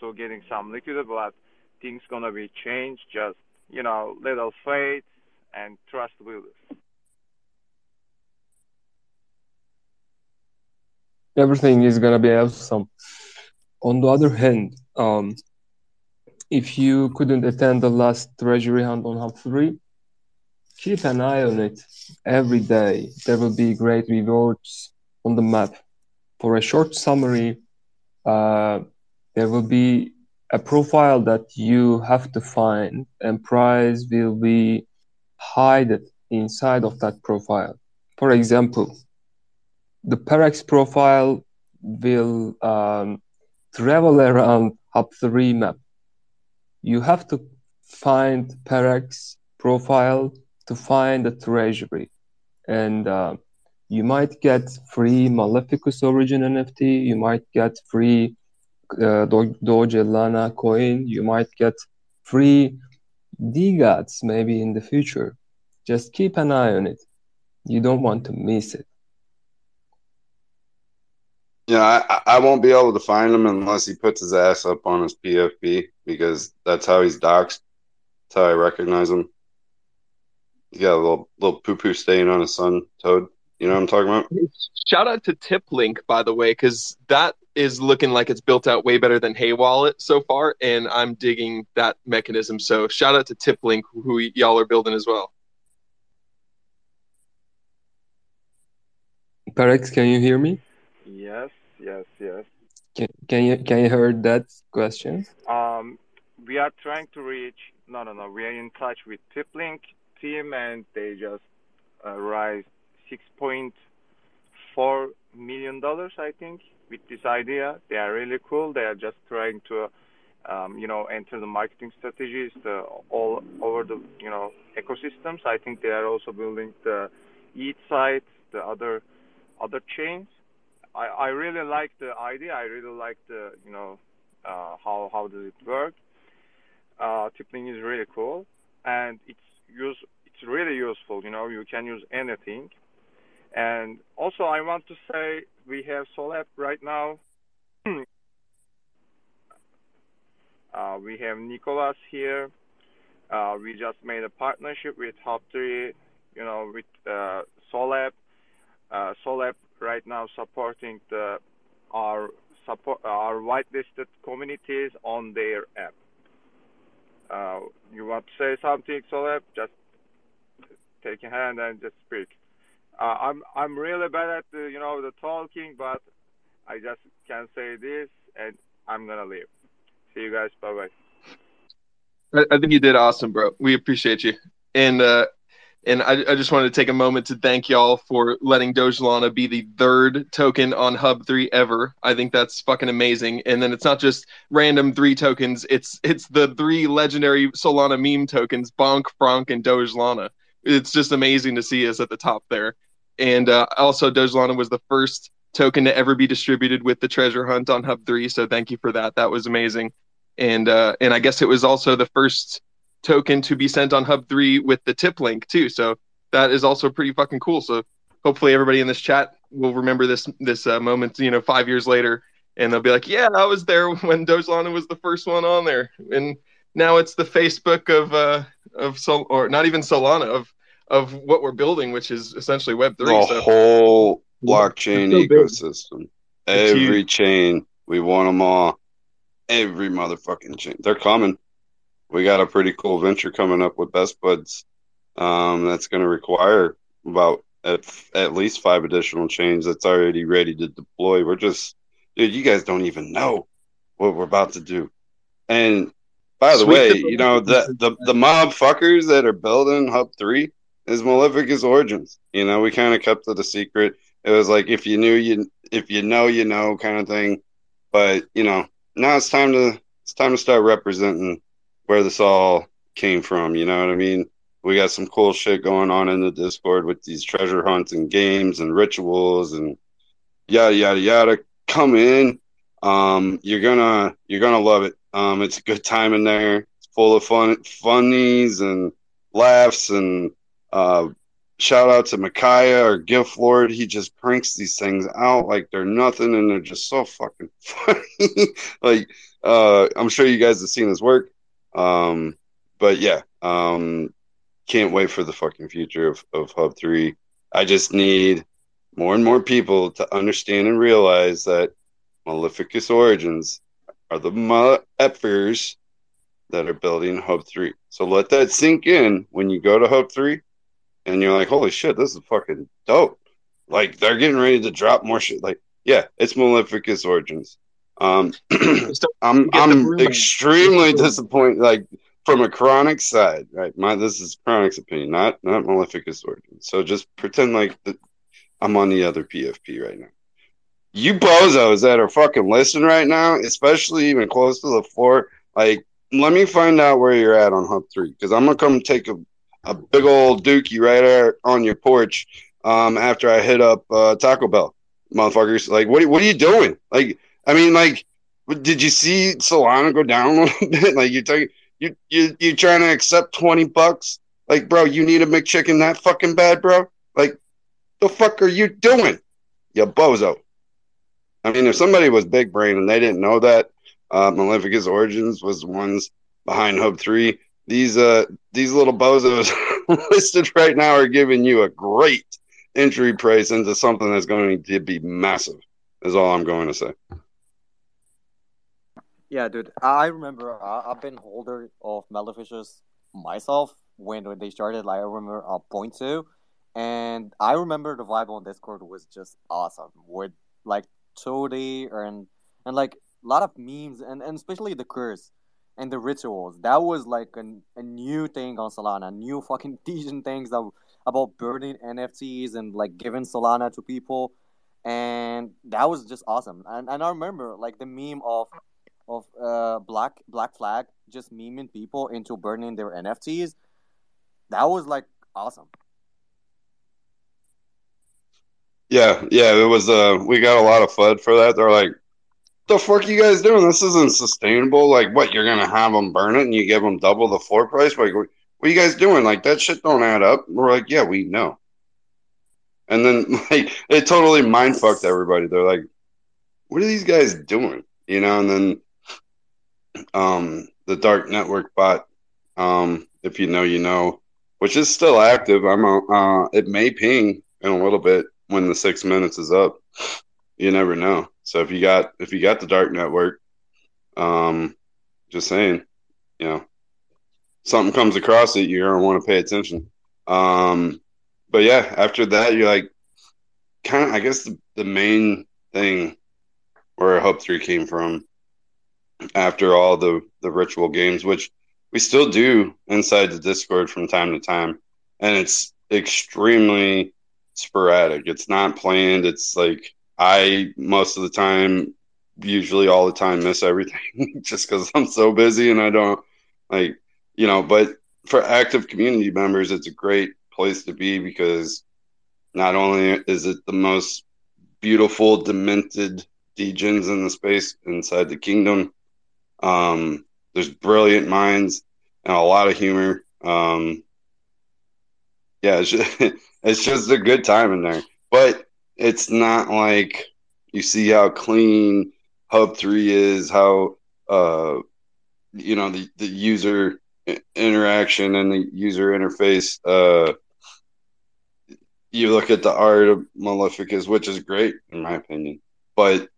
S7: to getting some liquidity, but things gonna be changed. Just you know, little faith and trust us.
S1: everything is gonna be awesome. On the other hand, um, if you couldn't attend the last treasury hunt on 3, keep an eye on it every day. There will be great rewards on the map. For a short summary, uh, there will be a profile that you have to find, and prize will be hidden inside of that profile. For example, the Perex profile will um, travel around Hub 3 map. You have to find Perex profile to find the treasury. And uh, you might get free Maleficus Origin NFT, you might get free uh, Do- Doge Lana coin, you might get free DeGods maybe in the future. Just keep an eye on it. You don't want to miss it.
S4: Yeah, I, I won't be able to find him unless he puts his ass up on his PFP because that's how he's doxxed. That's how I recognize him. He's got a little little poo poo stain on his sun toad. You know what I'm talking about?
S6: Shout out to TipLink, by the way, because that is looking like it's built out way better than Hey Wallet so far, and I'm digging that mechanism. So shout out to TipLink, who y'all are building as well.
S1: Perex, can you hear me?
S7: Yes, yes, yes.
S1: Can, can you can you hear that question?
S7: Um, we are trying to reach. No, no, no. We are in touch with TipLink team, and they just uh, raised six point four million dollars, I think, with this idea. They are really cool. They are just trying to, um, you know, enter the marketing strategies the, all over the, you know, ecosystems. I think they are also building the Eat site, the other other chains. I, I really like the idea. I really like the, you know, uh, how how does it work. Uh, TipLink is really cool, and it's use it's really useful. You know, you can use anything. And also, I want to say we have Solap right now. uh, we have Nicolas here. Uh, we just made a partnership with Hub3, you know, with uh, Solap. Uh, right now supporting the our support our whitelisted communities on their app. Uh, you want to say something, Solap? Just take a hand and just speak. Uh, I'm I'm really bad at the you know the talking, but I just can say this, and I'm gonna leave. See you guys. Bye bye.
S6: I, I think you did awesome, bro. We appreciate you. And uh, and I, I just wanted to take a moment to thank y'all for letting Doge Lana be the third token on Hub three ever. I think that's fucking amazing. And then it's not just random three tokens; it's it's the three legendary Solana meme tokens: Bonk, Frank, and Doge Lana. It's just amazing to see us at the top there. And uh, also, Doge Lana was the first token to ever be distributed with the treasure hunt on Hub three. So thank you for that. That was amazing. And uh, and I guess it was also the first token to be sent on Hub 3 with the tip link too. So that is also pretty fucking cool. So hopefully everybody in this chat will remember this this uh, moment, you know, five years later, and they'll be like, "Yeah, I was there when Doge Lana was the first one on there," and now it's the Facebook of uh of Sol or not even Solana of of what we're building, which is essentially Web three.
S4: The
S6: So
S4: whole blockchain
S6: so
S4: ecosystem. Every
S6: huge.
S4: chain. We want them all. Every motherfucking chain. They're coming. We got a pretty cool venture coming up with Best Buds. Um, that's going to require about at, at least five additional chains that's already ready to deploy. We're just, dude, you guys don't even know what we're about to do. And by the
S6: Sweep
S4: way, you know, the, the, the mob fuckers that are building Hub 3 is Maleficus Origins. You know, we kind of kept it a secret. It was like if you knew you if you know you know kind of thing. But you know, now it's time to it's time to start representing where this all came from. You know what I mean? We got some cool shit going on in the Discord with these treasure hunts and games and rituals and yada yada yada. Come in. Um, you're gonna you're gonna love it. Um, it's a good time in there. It's full of fun funnies and laughs and uh shout out to Micaiah or Gift Lord. He just pranks these things out like they're nothing and they're just so fucking funny. like uh I'm sure you guys have seen his work. Um but yeah, um can't wait for the fucking future of, of Hub 3. I just need more and more people to understand and realize that Maleficus Origins are the effers that are building Hub 3. So let that sink in when you go to Hub 3 and you're like, holy shit, this is fucking dope. Like they're getting ready to drop more shit. Like, yeah, it's Maleficus Origins. Um, I'm I'm extremely disappointed. Like from a Kronic side, right? My this is Kronic's opinion, not not Maleficus Origins. So just pretend like the, I'm on the other PFP right now. You bozos that are fucking listening right now, especially even close to the floor, like let me find out where you're at on Hub Three because I'm gonna come take a, a big old dookie right there on your porch um, after I hit up uh, Taco Bell, motherfuckers. Like, what what are you doing? Like, I mean, like, did you see Solana go down a little bit? Like, you're taking you you you trying to accept twenty bucks? Like, bro, you need a McChicken that fucking bad, bro? Like, the fuck are you doing, you bozo? I mean, if somebody was big brain and they didn't know that uh, Maleficus Origins was the ones behind Hub Three, these uh these little bozos listed right now are giving you a great entry price into something that's going to be massive. Is all I'm going to say.
S5: Yeah, dude. I remember I, I've been holder of Maleficus myself when, when they started. Like I remember uh, point two, and I remember the vibe on Discord was just awesome with like Toady and and like a lot of memes and, and especially the curse and the rituals. That was like an, a new thing on Solana, new fucking teaching things that about burning NFTs and like giving Solana to people, and that was just awesome. And and I remember like the meme of of uh black black flag just memeing people into burning their NFTs. That was like awesome.
S4: Yeah, yeah, it was. Uh, we got a lot of FUD for that. They're like, "The fuck you guys doing? This isn't sustainable. Like, what? You're gonna have them burn it and you give them double the floor price? Like, what are you guys doing? Like, that shit don't add up." We're like, "Yeah, we know." And then like it totally mind fucked everybody. They're like, "What are these guys doing?" You know. And then, um, the dark network bot, um, if you know, you know, which is still active. I'm. A, uh, it may ping in a little bit when the six minutes is up. You never know. So if you got if you got the dark network, um, just saying, you know, something comes across it, you're gonna want to pay attention. Um, but yeah, after that, you're like, kind of. I guess the, the main thing where Hub Three came from after all the the ritual games, which we still do inside the Discord from time to time, and it's extremely sporadic. It's not planned. It's like I most of the time, usually all the time, miss everything just because I'm so busy and I don't like you know. But for active community members, it's a great place to be because not only is it the most beautiful, demented degens in the space inside the kingdom, um, there's brilliant minds and a lot of humor. Um, yeah, it's just, it's just a good time in there. But it's not like you see how clean Hub Three is, how uh, you know the the user interaction and the user interface. Uh, you look at the art of Maleficus, which is great in my opinion, but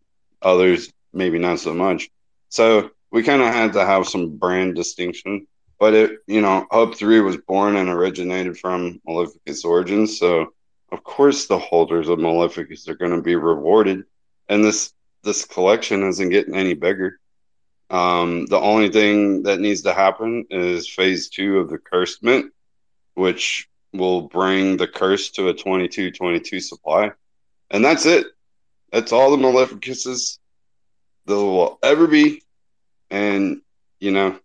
S4: others maybe not so much. So we kind of had to have some brand distinction but it, you know, Hub Three was born and originated from Maleficus Origins, so of course the holders of Maleficus are going to be rewarded, and this this collection isn't getting any bigger. Um, the only thing that needs to happen is phase two of the cursed mint, which will bring the curse to a 22-22 supply, and that's it. That's all the Maleficuses there will ever be, and you know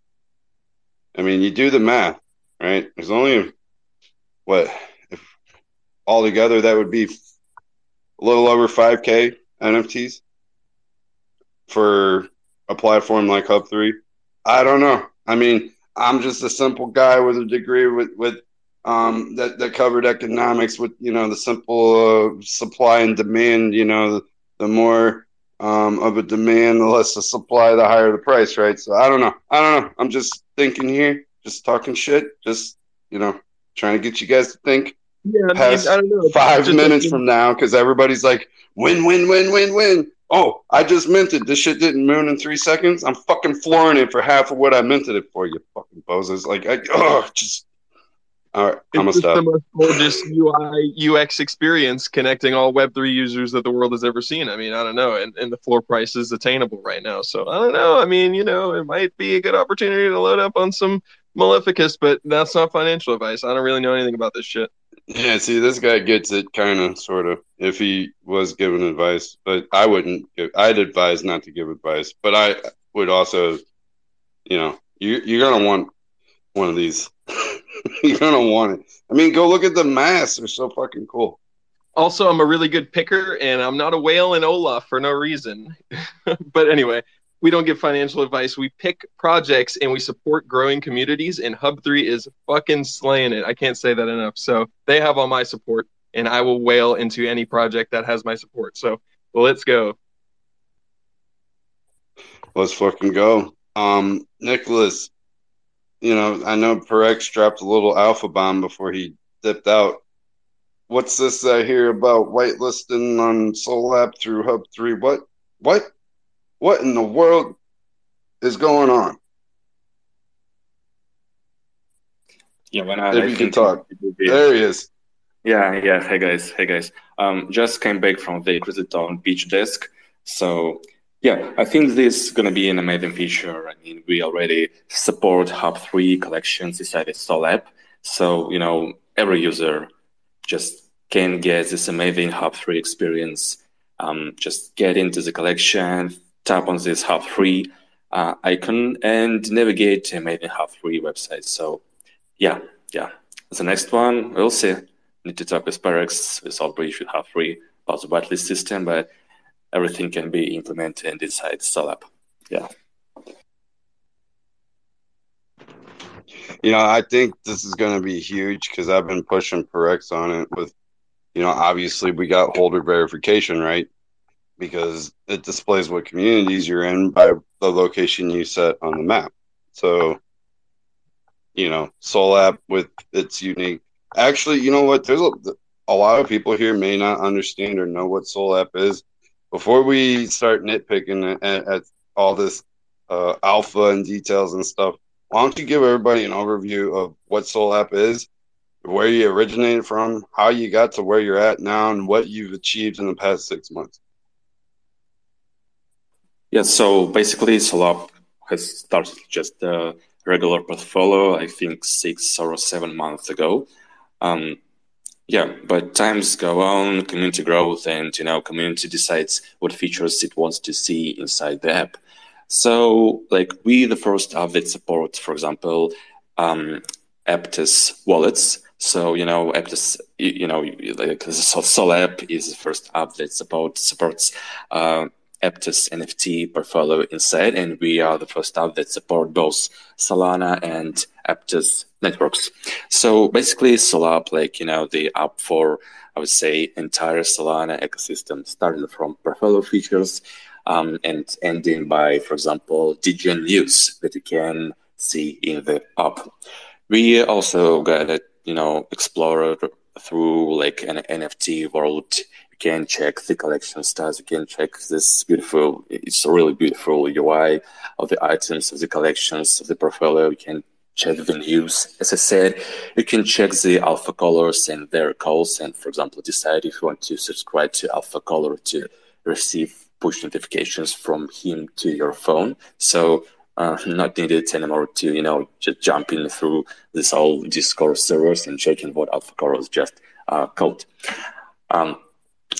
S4: I mean, you do the math, right? There's only what if altogether that would be a little over 5k NFTs for a platform like Hub3. I don't know. I mean, I'm just a simple guy with a degree with with um, that that covered economics with you know the simple uh, supply and demand. You know, the, the more um, of a demand, the less the supply, the higher the price, right? So I don't know. I don't know. I'm just thinking here, just talking shit, just you know, trying to get you guys to think.
S6: Yeah,
S4: past
S6: I, mean, I don't know.
S4: five minutes
S6: like-
S4: from now, because everybody's like, win, win, win, win, win. Oh, I just minted. This shit didn't moon in three seconds. I'm fucking flooring it for half of what I minted it for. You fucking bozos. Like, I, oh, just. All right, I'm gonna
S6: just the most gorgeous UI UX experience connecting all Web3 users that the world has ever seen. I mean, I don't know, and, and the floor price is attainable right now. So I don't know. I mean, you know, it might be a good opportunity to load up on some Maleficus, but that's not financial advice. I don't really know anything about this shit.
S4: Yeah, see, this guy gets it kind of, sort of, if he was given advice, but I wouldn't. Give, I'd advise not to give advice, but I would also, you know, you, you're to want one of these. You're going to want it. I mean, go look at the masks. They're so fucking cool.
S6: Also, I'm a really good picker, and I'm not a whale in Olaf for no reason. but anyway, we don't give financial advice. We pick projects and we support growing communities. And Hub3 is fucking slaying it. I can't say that enough. So they have all my support, and I will whale into any project that has my support. So let's go.
S4: Let's fucking go. Um, Nicholas, you know, I know Perex dropped a little alpha bomb before he dipped out. What's this I hear about whitelisting on Solap through Hub Three? What? What? What in the world is going on?
S8: Yeah, when I,
S4: if
S8: I
S4: you can talk,
S8: be-
S4: there he is.
S8: Yeah, yeah. Hey guys, hey guys. Um, just came back from the Crazy Town Beach desk. So yeah, I think this is gonna be an amazing feature. I mean, we already support Hub three collections inside the Sol app. So you know, every user just can get this amazing Hub three experience. Um, just get into the collection, tap on this Hub three uh, icon, and navigate to amazing Hub three website. So yeah, yeah. The next one, we'll see need to talk with Perex, with should have three about the whitelist system, but everything can be implemented inside Solap. Yeah.
S4: You know, I think this is going to be huge because I've been pushing Perex on it with, you know, obviously we got holder verification, right? Because it displays what communities you're in by the location you set on the map. So, you know, Solap with its unique. Actually, you know what? There's a, a lot of people here may not understand or know what Solap is. Before we start nitpicking at, at all this uh, alpha and details and stuff, why don't you give everybody an overview of what Solap is, where you originated from, how you got to where you're at now, and what you've achieved in the past six months?
S8: Yeah, so basically Solap has started just a regular portfolio, I think six or seven months ago. Um, yeah, but times go on, community growth, and you know, community decides what features it wants to see inside the app. So, like, we the first app that support, for example, um, Aptos wallets. So, you know, Aptos, you, you know, like Sol, Sol app is the first app that support, supports uh, Aptos NFT portfolio inside, and we are the first app that support both Solana and Aptos networks. So basically, Solap, like you know, the app for I would say entire Solana ecosystem, started from portfolio features um, and ending by, for example, degen news that you can see in the app. We also got it, you know, explored through like an NFT world can check the collection stats. You can check this beautiful, it's a really beautiful UI of the items, of the collections, of the portfolio. You can check the news. As I said, you can check the alpha callers and their calls. And for example, decide if you want to subscribe to alpha caller to receive push notifications from him to your phone. So uh, not needed anymore to, you know, just jumping through this whole Discord servers and checking what alpha callers just uh, code. Um,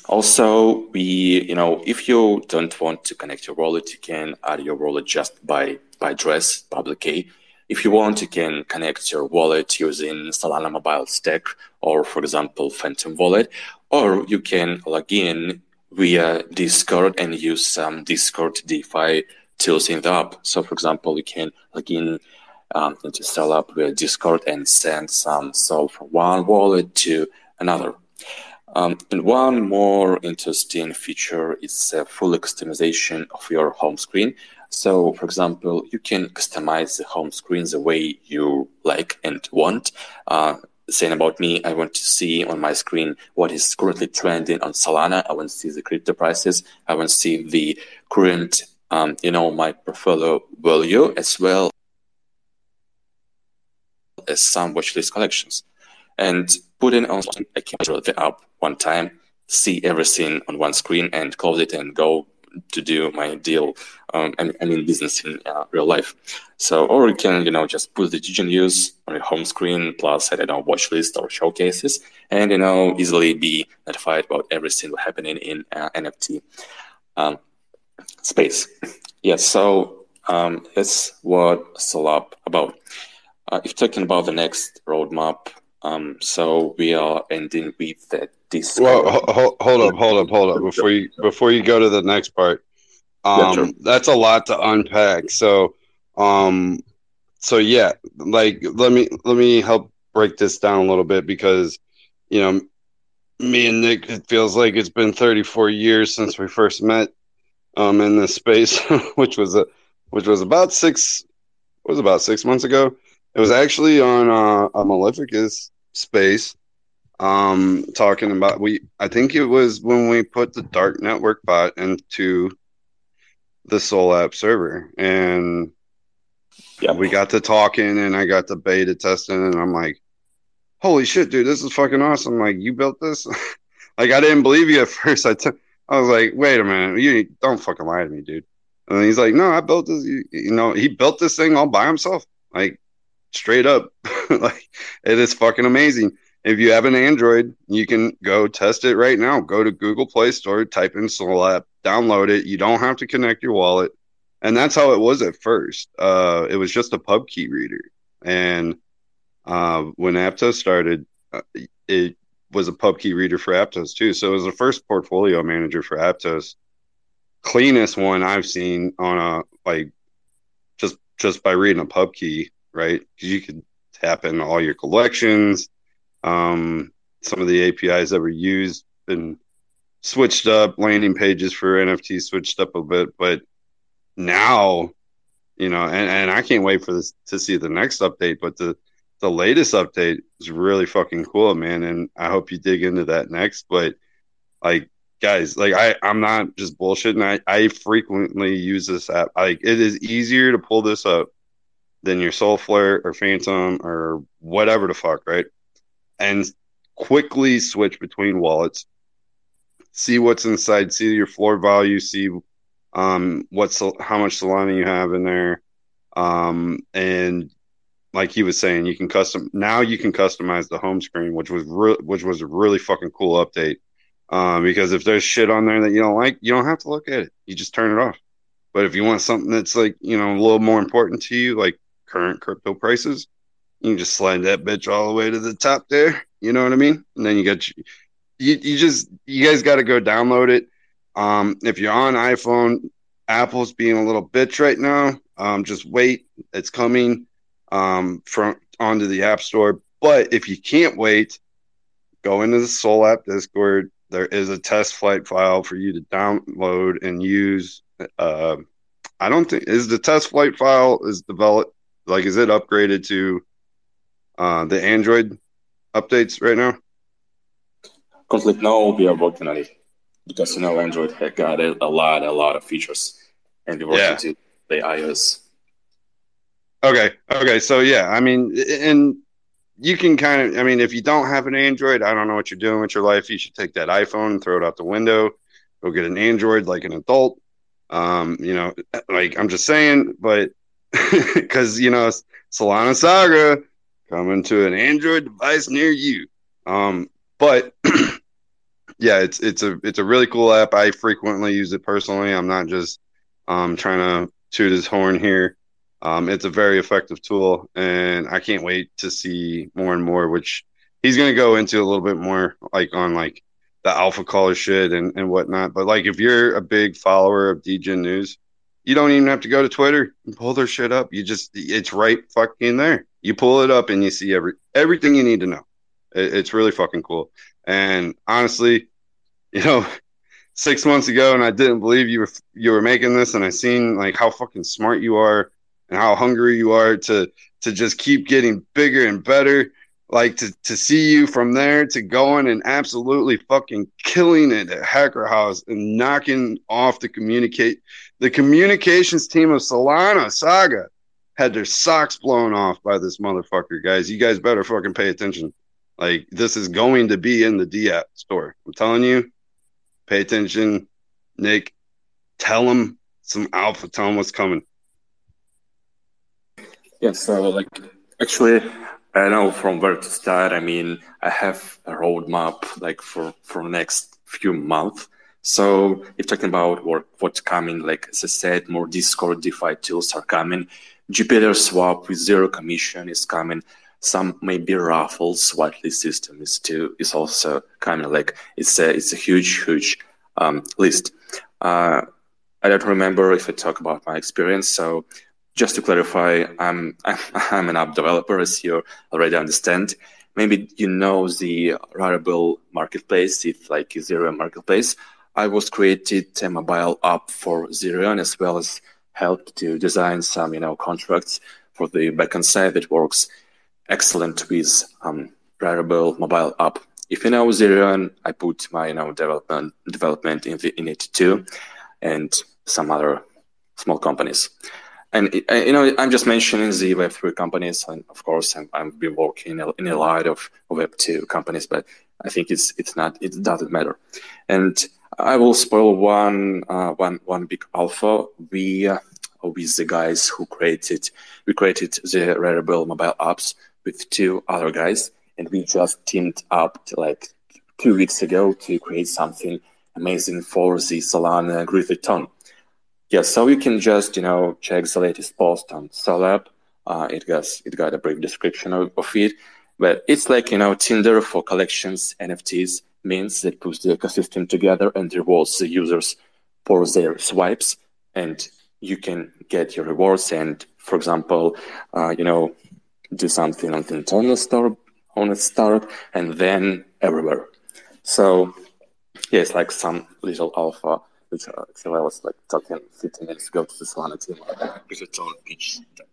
S8: also, we, you know, if you don't want to connect your wallet, you can add your wallet just by, by address, public key. If you want, you can connect your wallet using Solana Mobile Stack or, for example, Phantom Wallet, or you can log in via Discord and use some Discord DeFi tools in the app. So, for example, you can log in um, into Solap via Discord and send some Sol from one wallet to another. Um, and one more interesting feature is a full customization of your home screen. So, for example, you can customize the home screen the way you like and want. Uh, saying about me, I want to see on my screen what is currently trending on Solana. I want to see the crypto prices. I want to see the current, um, you know, my portfolio value as well as some watchlist collections. And putting on, I can control the app one time, see everything on one screen and close it and go to do my deal. Um, I, mean, business in uh, real life. So, or you can, you know, just put the Degen news on your home screen, plus I don't know, watch list or showcases, and you know, easily be notified about everything happening in uh, NFT um, space. Yes. So um, that's what Solap about. Uh, if talking about the next roadmap, um, so we are ending with the Discord.
S4: Well, ho- hold up, hold up, hold up. Before you before you go to the next part, um,
S8: Yeah, sure.
S4: that's a lot to unpack. So, um, so yeah, like let me let me help break this down a little bit because, you know, me and Nick, it feels like it's been 34 years since we first met, um, in this space, which was a which was about six was about six months ago. It was actually on uh, a Maleficus space um talking about we i think it was when we put the dark network bot into the Solap server and
S8: Yeah.
S4: we got to talking and i got to beta testing and i'm like holy shit dude this is fucking awesome. Like you built this? Like i didn't believe you at first. I took i was like wait a minute. You don't fucking lie to me dude. And he's like no i built this you, you know he built this thing all by himself. Like straight up like it is fucking amazing if you have an Android, you can go test it right now. Go to Google Play Store, type in Solap, download it. You don't have to connect your wallet. And that's how it was at first. Uh, it was just a pub key reader. And uh, when Aptos started, uh, it was a pub key reader for Aptos too. So it was the first portfolio manager for Aptos. Cleanest one I've seen on a like just just by reading a pub key, right? You could tap in all your collections um, some of the APIs that were used and switched up. Landing pages for NFT switched up a bit, but now, you know, and, and I can't wait for this to see the next update. But the the latest update is really fucking cool, man, and I hope you dig into that next. But like, guys, like I I'm not just bullshitting. I I frequently use this app. Like, it is easier to pull this up than your Solflare or Phantom or whatever the fuck, right? and quickly switch between wallets. See what's inside. See your floor value. See um, what's how much Solana you have in there. Um, and like he was saying, you can custom now. You can customize the home screen, which was re- which was a really fucking cool update. Um, because if there's shit on there that you don't like, you don't have to look at it. You just turn it off. But if you want something that's like you know a little more important to you, like current crypto prices, you can just slide that bitch all the way to the top there. You know what I mean? And then you got you, you, you just you guys got to go download it. Um, if you're on iPhone, Apple's being a little bitch right now. Um, just wait, it's coming um, from onto the App Store. But if you can't wait, go into the Solap Discord. There is a test flight file for you to download and use. Uh, I don't think is the test flight file is developed like is it upgraded to uh, the Android updates right now?
S8: Complete no, we are working on it because you know Android had got a, a lot, a lot of features, and we're working
S4: Yeah.
S8: to the iOS.
S4: Okay, okay, so yeah, I mean, and you can kind of, I mean, if you don't have an Android, I don't know what you're doing with your life. You should take that iPhone and throw it out the window. Go get an Android like an adult. Um, you know, like I'm just saying, but because you know, Solana Saga coming to an Android device near you. Um, but yeah, it's it's a it's a really cool app. I frequently use it personally. I'm not just um trying to toot his horn here. Um, it's a very effective tool, and I can't wait to see more and more. Which he's going to go into a little bit more, like on like the alpha caller shit and and whatnot. But like, if you're a big follower of DGen News, you don't even have to go to Twitter and pull their shit up. You just it's right fucking there. You pull it up and you see every everything you need to know. It, it's really fucking cool. And honestly, you know, six months ago, and I didn't believe you were you were making this, and I seen like how fucking smart you are and how hungry you are to to just keep getting bigger and better. Like to to see you from there to going and absolutely fucking killing it at Hacker House and knocking off the communicate the communications team of Solana Saga had their socks blown off by this motherfucker, guys. You guys better fucking pay attention. Like this is going to be in the D app store. I'm telling you, pay attention. Nick, tell them some alpha. Tell them what's coming.
S8: Yeah, so like actually, I know from where to start. I mean, I have a roadmap like for for next few months. So if talking about what what's coming, like as I said, more Discord DeFi tools are coming. Jupiter Swap with zero commission is coming. Some maybe raffles whitelist system is too is also coming. Like it's a it's a huge huge um, list. Uh, I don't remember if I talk about my experience. So just to clarify, I'm I'm an app developer, as you already understand. Maybe you know the Rarible marketplace, it's like Ethereum marketplace. I was created a mobile app for Zerion as well as helped to design some you know contracts for the backend side that works excellent with um, mobile app. If you know Zerion, I put my you know development development in, the, in it too, and some other small companies. And you know, I'm just mentioning the Web3 companies, and of course, I'm, I've been working in a, in a lot of Web2 companies, but I think it's it's not it doesn't matter. And I will spoil one uh, one one big alpha. We uh, with the guys who created we created the Rarible mobile apps with two other guys, and we just teamed up like two weeks ago to create something amazing for the Solana Grizzlython yeah, so you can just you know check the latest post on Solab. Uh, it has it got a brief description of, of it, but it's like you know Tinder for collections, NFTs means that puts the ecosystem together and rewards the users for their swipes, and you can get your rewards and, for example, uh, you know, do something on the internal store on a start and then everywhere. So yeah, it's like some little alpha which uh, I was like talking 15 minutes ago to the Solana team because it's on pitch deck.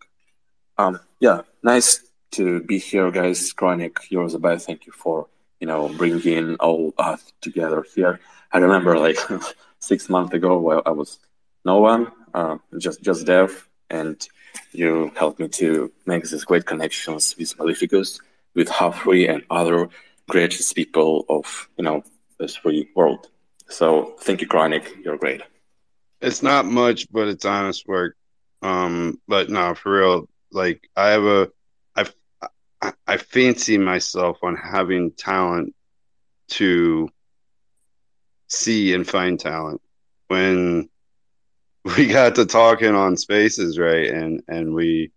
S8: Um, yeah, nice to be here, guys. Kronic, yours about. Thank you for you know bringing all us together here. I remember like six months ago, I was no one, uh, just just dev, and you helped me to make these great connections with Maleficus, with Humphrey, and other greatest people of you know this free world. So thank you, Kronic. You're great.
S4: It's not much, but it's honest work. Um, but no, for real, like I have a, I, I fancy myself on having talent to see and find talent. When we got to talking on spaces, right, and and we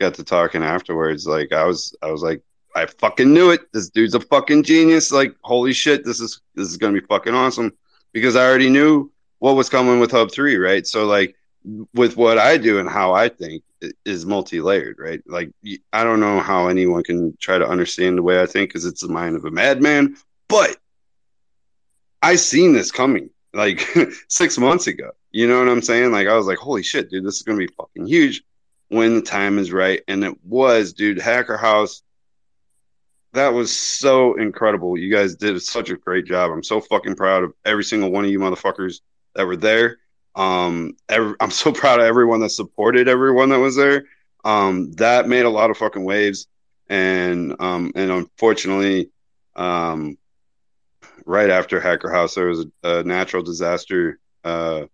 S4: got to talking afterwards, like I was, I was like, I fucking knew it. This dude's a fucking genius. Like, holy shit, this is this is gonna be fucking awesome. Because I already knew what was coming with Hub Three, right? So like with what I do and how I think is multi-layered, right? Like I don't know how anyone can try to understand the way I think because it's the mind of a madman, but I seen this coming like six months ago. You know what I'm saying? Like I was like, holy shit, dude, this is gonna be fucking huge when the time is right. And it was, dude, Hacker House that was so incredible. You guys did such a great job. I'm so fucking proud of every single one of you motherfuckers that were there. Um, every, I'm so proud of everyone that supported everyone that was there. Um, that made a lot of fucking waves, and um, and unfortunately, um, right after Hacker House, there was a, a natural disaster. Uh,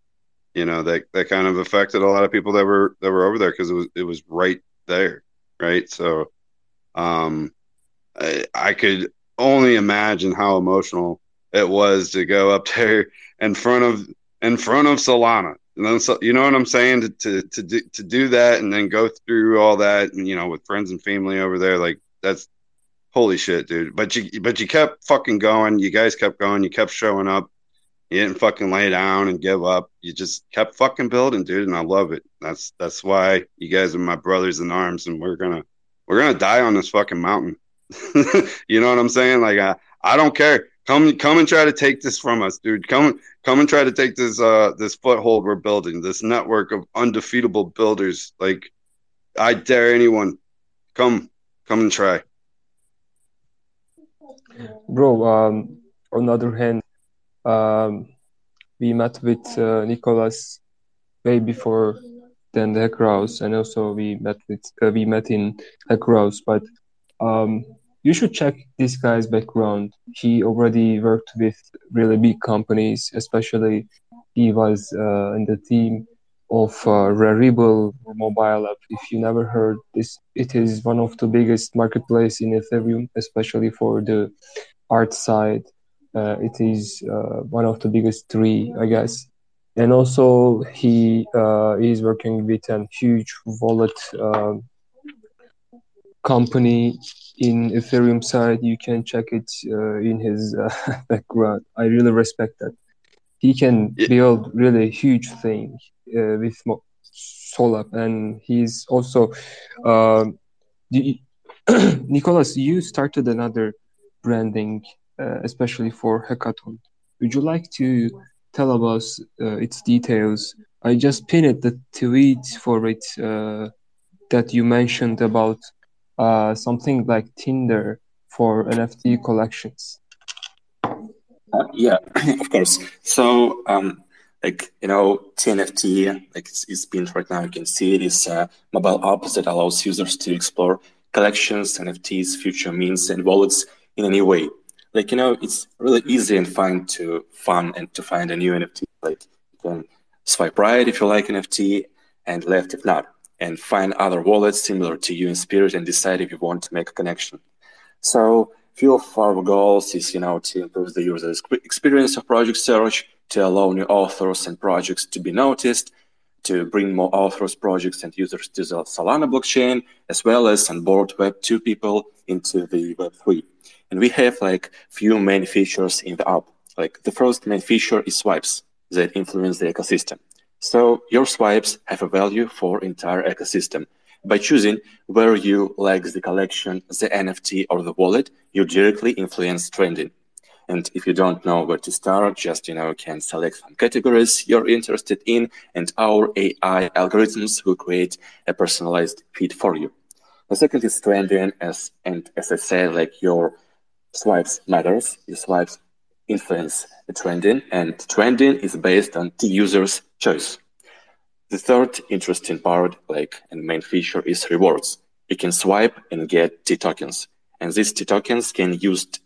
S4: you know that that kind of affected a lot of people that were that were over there because it was it was right there, right? So, um, I, I could only imagine how emotional it was to go up there in front of in front of Solana. And then, so, you know what I'm saying? To, to to do, to do that and then go through all that, and you know, with friends and family over there, like that's holy shit, dude. But you but you kept fucking going. You guys kept going. You kept showing up. You didn't fucking lay down and give up. You just kept fucking building, dude. And I love it. That's that's why you guys are my brothers in arms, and we're gonna we're gonna die on this fucking mountain. you know what I'm saying? Like I, I don't care. Come come and try to take this from us, dude. Come come and try to take this uh this foothold we're building, this network of undefeatable builders. Like I dare anyone. Come come and try.
S1: Bro, um on the other hand, um we met with uh, Nicholas way before than the Hacker and also we met with uh, we met in Hacker House, but um, you should check this guy's background. He already worked with really big companies, especially he was uh, in the team of uh, Rarible mobile app. If you never heard this, it is one of the biggest marketplace in Ethereum, especially for the art side. Uh, it is uh, one of the biggest three, I guess. And also, he uh, is working with a huge wallet um, company in Ethereum side. You can check it uh, in his uh, background. I really respect that. He can
S4: Yeah.
S1: build really huge thing uh, with Mo- Solap, and he's also. Um, you- Nicholas, you started another branding, uh, especially for hackathon. Would you like to tell us uh, its details? I just pinned the tweet for it uh, that you mentioned about uh, something like Tinder for NFT collections.
S8: Uh, yeah, of course. So, um, like you know, TNFT, like it's, it's been right now. You can see it is a mobile app that allows users to explore collections, NFTs, future means, and wallets in a new way. Like you know, it's really easy and fun to fun and to find a new NFT. Like you can swipe right if you like NFT, and left if not, and find other wallets similar to you in spirit, and decide if you want to make a connection. So few of our goals is, you know, to improve the user experience of project search, to allow new authors and projects to be noticed, to bring more authors, projects, and users to the Solana blockchain, as well as onboard Web2 people into the Web3. And we have like few main features in the app. Like the first main feature is swipes that influence the ecosystem. So your swipes have a value for entire ecosystem. By choosing where you like the collection, the NFT, or the wallet, you directly influence trending. And if you don't know where to start, just you know can select some categories you're interested in, and our AI algorithms will create a personalized feed for you. The second is trending, as and as I said, like your swipes matters. Your swipes influence the trending, and trending is based on the user's choice. The third interesting part, like and main feature, is rewards. You can swipe and get T tokens, and these T tokens can used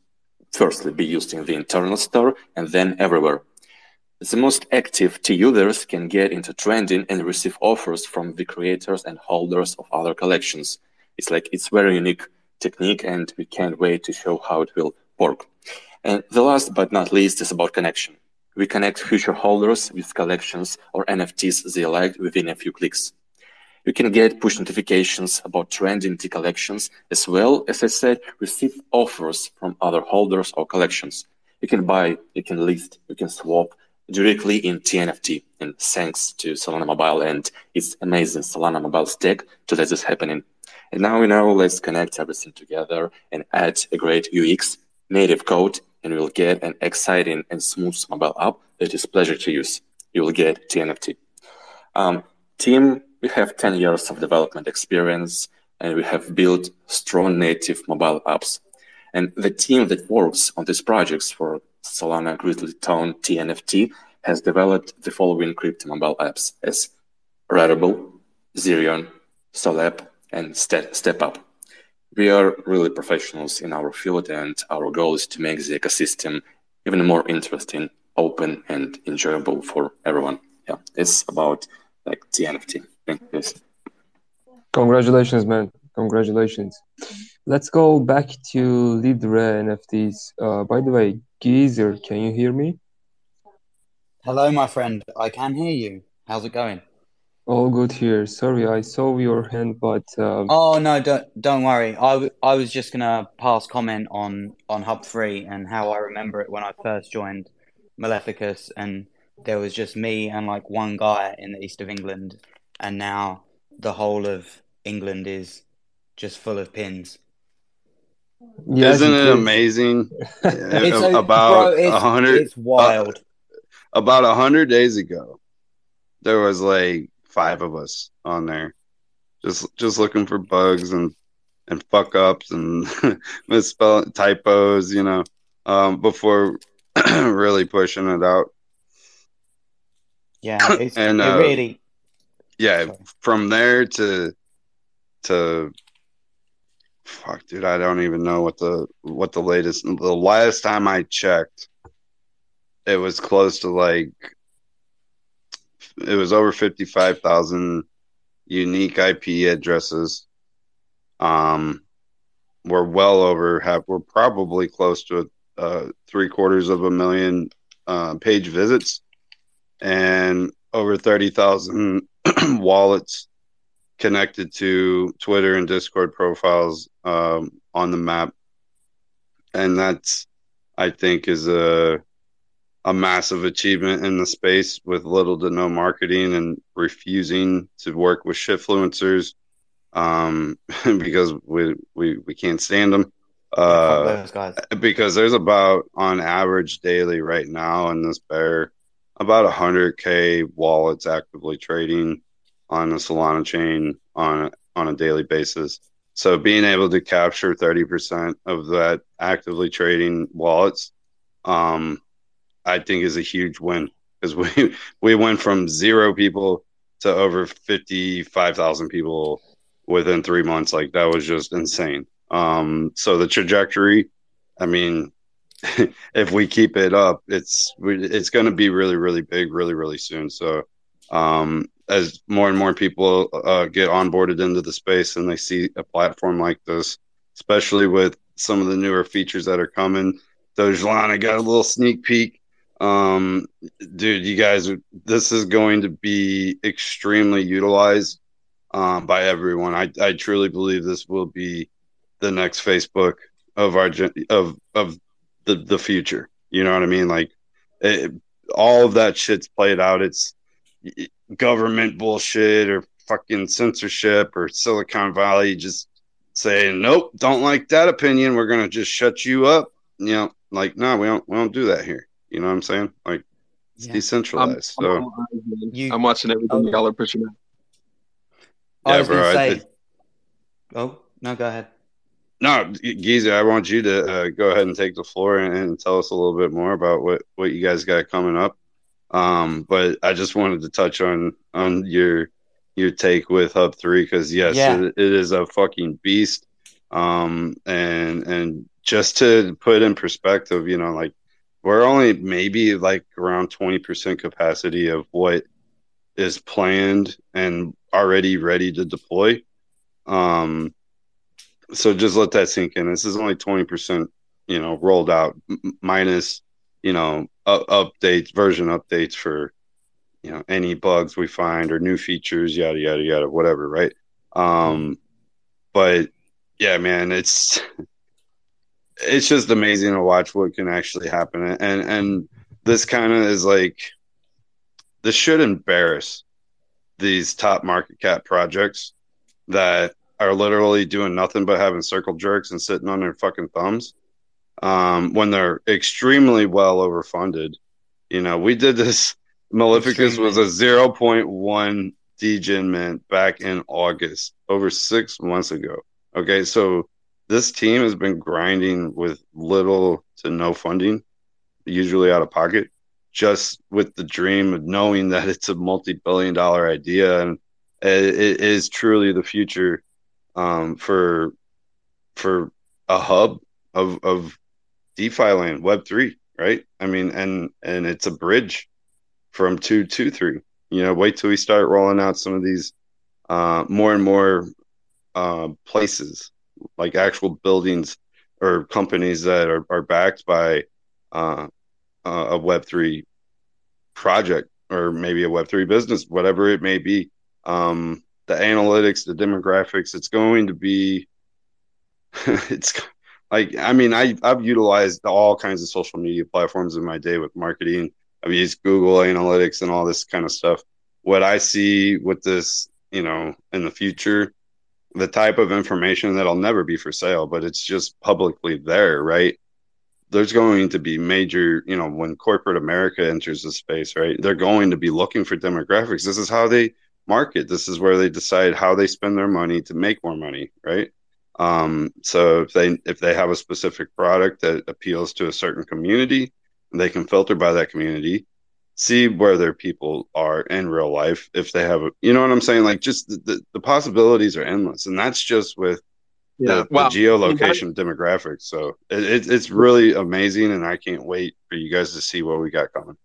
S8: firstly be used in the internal store and then everywhere. The most active T users can get into trending and receive offers from the creators and holders of other collections. It's like it's very unique technique, and we can't wait to show how it will work. And the last but not least is about connection. We connect future holders with collections or NFTs they liked within a few clicks. You can get push notifications about trending T collections, as well as I said, receive offers from other holders or collections. You can buy, you can list, you can swap directly in TNFT. And thanks to Solana Mobile and its amazing Solana Mobile stack to let this happening. And now we know, let's connect everything together and add a great UX, native code, and you'll get an exciting and smooth mobile app that is pleasure to use. You will get TNFT. Um, team, we have 10 years of development experience and we have built strong native mobile apps. And the team that works on these projects for Solana Grizzlython TNFT has developed the following crypto mobile apps as Rarible, Zerion, Solap, and Step, Step Up. We are really professionals in our field, and our goal is to make the ecosystem even more interesting, open, and enjoyable for everyone. Yeah, it's about like TNFT. Yes.
S1: Congratulations, man. Congratulations. Let's go back to Lidre NFTs. Uh, by the way, Geezer, can you hear me?
S9: Hello, my friend. I can hear you. How's it going?
S1: All good here. Sorry, I saw your hand, but um,
S9: Oh no, don't don't worry. I, w- I was just gonna pass comment on on Hub Three and how I remember it when I first joined Maleficus, and there was just me and like one guy in the east of England, and now the whole of England is just full of pins.
S1: yes,
S4: Isn't
S1: it
S4: it
S1: is.
S4: amazing?
S9: It's a,
S4: about a hundred,
S9: it's wild.
S4: about a hundred days ago, there was like five of us on there, just just looking for bugs and and fuck ups and misspell typos, you know, um, before really pushing it out.
S9: Yeah, it's
S4: And uh,
S9: really.
S4: yeah,
S9: Sorry.
S4: from there to to fuck, dude, I don't even know what the what the latest. The last time I checked, it was close to like it was over fifty five thousand unique IP addresses. Um, we're well over half. We're probably close to uh, three quarters of a million uh, page visits and over thirty thousand wallets connected to Twitter and Discord profiles um, on the map, and that's I think is a a massive achievement in the space with little to no marketing and refusing to work with shitfluencers um, because we, we we can't stand them. Uh, because there's about on average daily right now in this bear about 100k wallets actively trading on the Solana chain on on a daily basis. So being able to capture 30% of that actively trading wallets, um, I think is a huge win because we we went from zero people to over 55,000 people within three months. Like that was just insane. Um, so the trajectory, I mean, if we keep it up, it's it's going to be really really big really really soon. So um, as more and more people uh, get onboarded into the space and they see a platform like this, especially with some of the newer features that are coming. Dogelana, I got a little sneak peek. Um, dude, you guys, this is going to be extremely utilized um, by everyone. I, I truly believe this will be the next Facebook of our of of the the future. You know what I mean? Like it, all of that shit's played out. It's government bullshit or fucking censorship or Silicon Valley just saying nope, don't like that opinion. We're gonna just shut you up. You know, like no, we don't we don't do that here. You know what I'm saying? Like it's
S9: Yeah.
S4: decentralized.
S6: I'm,
S4: so
S6: I'm,
S9: You,
S6: I'm watching everything
S9: Oh.
S6: y'all are pushing out.
S9: I
S4: Yeah,
S9: was
S4: bro,
S9: gonna
S4: I-
S9: say.
S4: it-
S9: oh no, go ahead.
S4: No, Geezer, I want you to uh, go ahead and take the floor and, and tell us a little bit more about what, what you guys got coming up. Um, but I just wanted to touch on on your your take with Hub Three because yes,
S9: Yeah.
S4: it, it is a fucking beast. Um, and and just to put in perspective, you know, like we're only maybe like around twenty percent capacity of what is planned and already ready to deploy. Um, so just let that sink in. This is only twenty percent, you know, rolled out, minus, you know, updates, version updates for, you know, any bugs we find or new features, yada yada yada, whatever, right? Um, but yeah, man, it's it's just amazing to watch what can actually happen, and and this kind of is like this should embarrass these top market cap projects that are literally doing nothing but having circle jerks and sitting on their fucking thumbs um, when they're extremely well overfunded. You know, we did this. Maleficus was a 0.1 degen mint back in August, over six months ago. Okay, so this team has been grinding with little to no funding, usually out of pocket, just with the dream of knowing that it's a multi billion dollar idea and it, it is truly the future um, for for a hub of of DeFi land, Web three, right? I mean, and and it's a bridge from two to three. You know, wait till we start rolling out some of these uh, more and more uh, places, like actual buildings or companies that are, are backed by uh, a Web three project or maybe a Web three business, whatever it may be. Um, the analytics, the demographics, it's going to be it's like I mean I I've utilized all kinds of social media platforms in my day with marketing. I've used Google Analytics and all this kind of stuff. What I see with this, you know, in the future, the type of information that'll never be for sale, but it's just publicly there, right? There's going to be major, you know, when corporate America enters the space, right? They're going to be looking for demographics. This is how they market. This is where they decide how they spend their money to make more money, right? Um, so if they if they have a specific product that appeals to a certain community, they can filter by that community, see where their people are in real life. If they have, a, you know what I'm saying? Like just the, the, the possibilities are endless, and that's just with
S6: Yeah,
S4: the,
S6: wow.
S4: the geolocation demographics. So it, it, it's really amazing, and I can't wait for you guys to see what we got coming.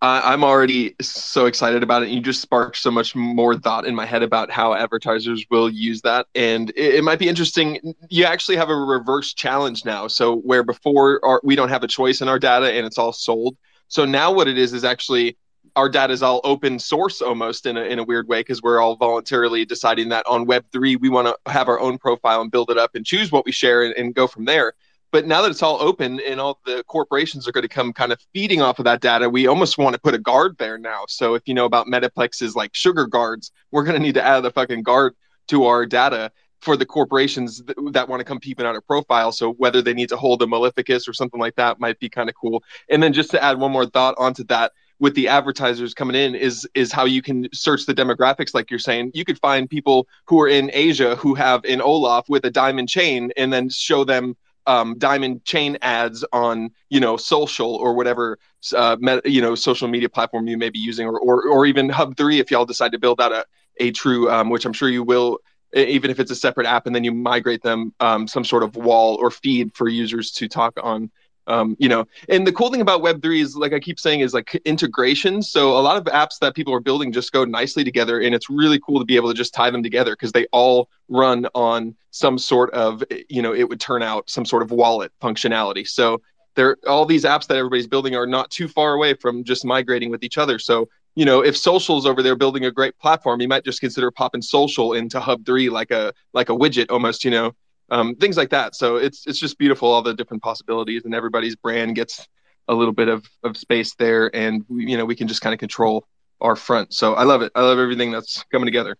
S6: I, I'm already so excited about it. You just sparked so much more thought in my head about how advertisers will use that, and it, it might be interesting. You actually have a reverse challenge now. So where before our, we don't have a choice in our data and it's all sold. So now what it is is actually our data is all open source almost in a, in a weird way because we're all voluntarily deciding that on web3 we want to have our own profile and build it up and choose what we share and, and go from there but now that it's all open and all the corporations are going to come kind of feeding off of that data, we almost want to put a guard there now. So if you know about Metaplex's like sugar guards, we're going to need to add the fucking guard to our data for the corporations that, that want to come peeping out our profile. So whether they need to hold a Maleficus or something like that might be kind of cool. And then just to add one more thought onto that, with the advertisers coming in is is how you can search the demographics like you're saying you could find people who are in asia who have an olaf with a diamond chain and then show them um, diamond chain ads on you know social or whatever uh, you know social media platform you may be using or or, or even hub 3 if y'all decide to build out a, a true um, which i'm sure you will even if it's a separate app and then you migrate them um, some sort of wall or feed for users to talk on um, you know. And the cool thing about web3 is like i keep saying is like integration. So a lot of apps that people are building just go nicely together and it's really cool to be able to just tie them together because they all run on some sort of you know it would turn out some sort of wallet functionality. So there all these apps that everybody's building are not too far away from just migrating with each other. So you know if social's over there building a great platform you might just consider popping social into hub 3 like a like a widget almost you know um, things like that. So it's it's just beautiful all the different possibilities, and everybody's brand gets a little bit of, of space there, and you know we can just kind of control our front. So I love it. I love everything that's coming together.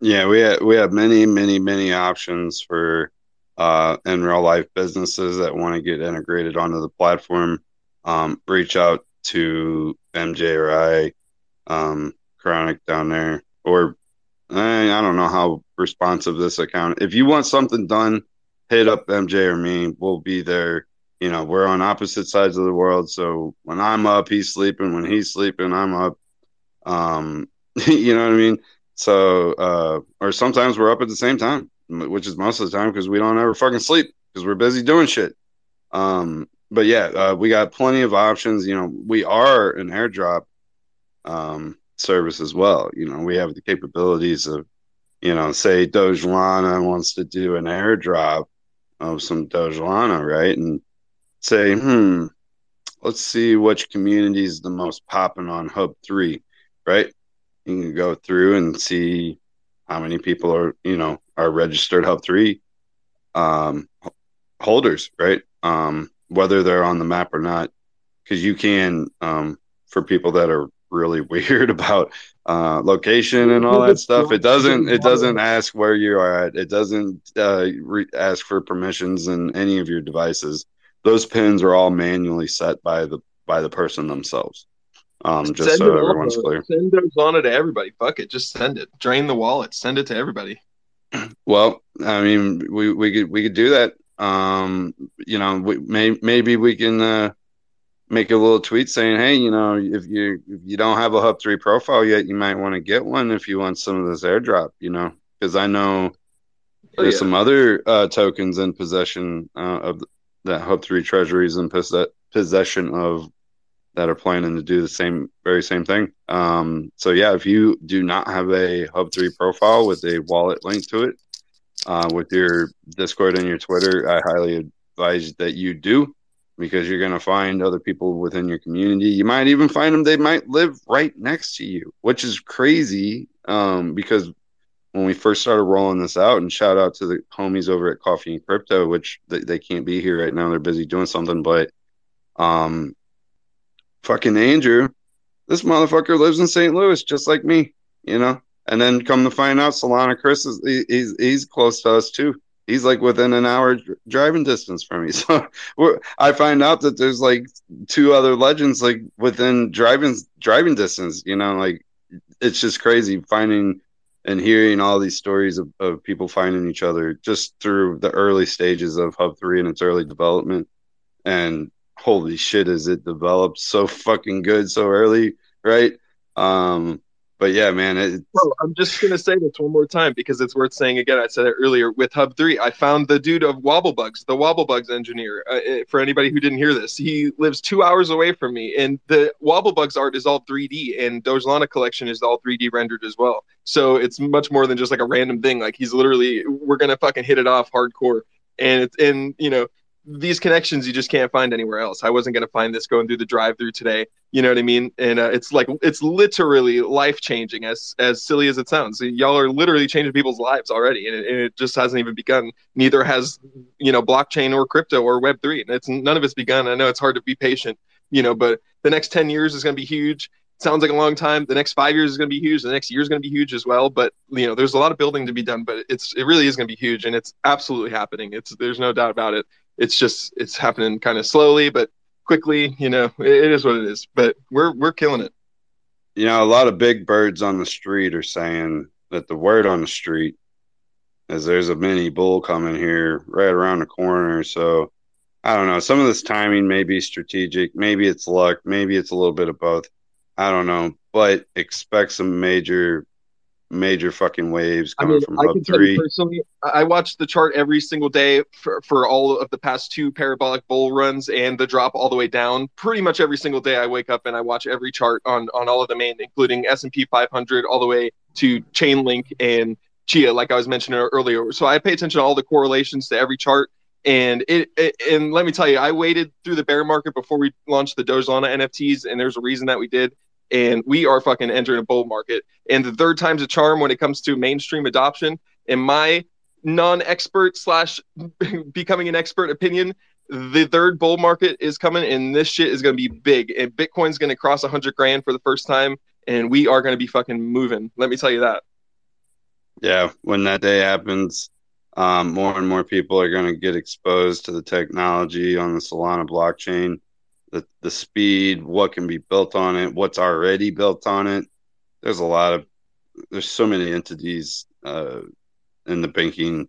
S4: Yeah, we have, we have many, many, many options for uh, in real life businesses that want to get integrated onto the platform. Um, reach out to MJ or I, um, Kronic down there, or I don't know how responsive this account. If you want something done, hit up MJ or me. We'll be there. You know, we're on opposite sides of the world. So when I'm up, he's sleeping. When he's sleeping, I'm up. Um, you know what I mean? So, uh, or sometimes we're up at the same time, which is most of the time because we don't ever fucking sleep because we're busy doing shit. Um, but yeah, uh, we got plenty of options. You know, we are an airdrop. Um, service as well. You know, we have the capabilities of, you know, say Dogelana wants to do an airdrop of some Dogelana, right? And say, hmm, let's see which community is the most popping on Hub 3, right? You can go through and see how many people are, you know, are registered Hub 3 um, holders, right? Um, whether they're on the map or not, because you can, um, for people that are really weird about uh, location and all that stuff. It doesn't it doesn't ask where you are at. It doesn't uh, re- ask for permissions in any of your devices. Those pins are all manually set by the by the person themselves. Um, just
S6: send
S4: so everyone's
S6: on,
S4: clear.
S6: Send those on to everybody. Fuck it, just send it. Drain the wallet. Send it to everybody.
S4: Well, I mean, we we could we could do that. Um, you know, we may, maybe we can uh, make a little tweet saying, "Hey, you know, if you if you don't have a Hub three profile yet, you might want to get one if you want some of this airdrop." You know, because I know
S6: Oh,
S4: there's
S6: yeah.
S4: some other uh, tokens in possession uh, of that Hub three treasuries in possess- possession of that are planning to do the same very same thing. Um, so yeah, if you do not have a Hub three profile with a wallet link to it, uh, with your Discord and your Twitter, I highly advise that you do because you're going to find other people within your community. You might even find them; they might live right next to you, which is crazy. Um, because when we first started rolling this out, and shout out to the homies over at Coffee and Crypto, which they, they can't be here right now; they're busy doing something. But, um, fucking Andrew, this motherfucker lives in St. Louis, just like me, you know. And then come to find out, Solana Chris is he, he's he's close to us too. He's like within an hour driving distance from me. So I find out that there's like two other legends like within driving driving distance. You know, like it's just crazy finding and hearing all these stories of, of people finding each other just through the early stages of Hub Three and its early development. And holy shit, is it developed so fucking good so early, right? Um, but yeah, man, it,
S6: Bro, I'm just gonna say this one more time because it's worth saying again. I said it earlier with Hub Three. I found the dude of Wobblebugs, the Wobblebugs engineer. Uh, uh, for anybody who didn't hear this, he lives two hours away from me, and the Wobblebugs art is all 3D, and Dogelana collection is all 3D rendered as well. So it's much more than just like a random thing. Like he's literally, we're gonna fucking hit it off hardcore, and it's and you know these connections you just can't find anywhere else. I wasn't to find this going through the drive-through today. You know what I mean? And uh, it's like it's literally life-changing, as as silly as it sounds. Y'all are literally changing people's lives already, and it, and it just hasn't even begun. Neither has you know blockchain or crypto or Web three. It's none of it's begun. I know it's hard to be patient, you know, but the next ten years is going to be huge. Sounds like a long time. The next five years is going to be huge. The next year is going to be huge as well. But you know, there's a lot of building to be done. But it's it really is going to be huge, and it's absolutely happening. It's there's no doubt about it it's just it's happening kind of slowly but quickly you know it, it is what it is but we're we're killing it.
S4: You know a lot of big birds on the street are saying that the word on the street is there's a mini bull coming here right around the corner. So i don't know. Some of this timing may be strategic. Maybe it's luck. Maybe it's a little bit of both. I don't know. But expect some major major fucking waves
S6: I
S4: coming
S6: mean,
S4: from
S6: I
S4: Hub
S6: can tell you
S4: Three.
S6: personally, I I watched the chart every single day for, for all of the past two parabolic bull runs and the drop all the way down. Pretty much every single day, I wake up and I watch every chart on on all of the main, including S and P 500, all the way to Chainlink and Chia, like I was mentioning earlier. So I pay attention to all the correlations to every chart. And it, it and let me tell you, I waited through the bear market before we launched the Dogelana NFTs, and there's a reason that we did and we are fucking entering a bull market. And the third time's a charm when it comes to mainstream adoption. In my non-expert slash becoming an expert opinion, the third bull market is coming, and this shit is going to be big. And Bitcoin's going to cross a hundred grand for the first time, and we are going to be fucking moving. Let me tell you that.
S4: yeah, when that day happens, um, more and more people are going to get exposed to the technology on the Solana blockchain, the the speed, what can be built on it, what's already built on it. There's a lot of there's so many entities uh, in the banking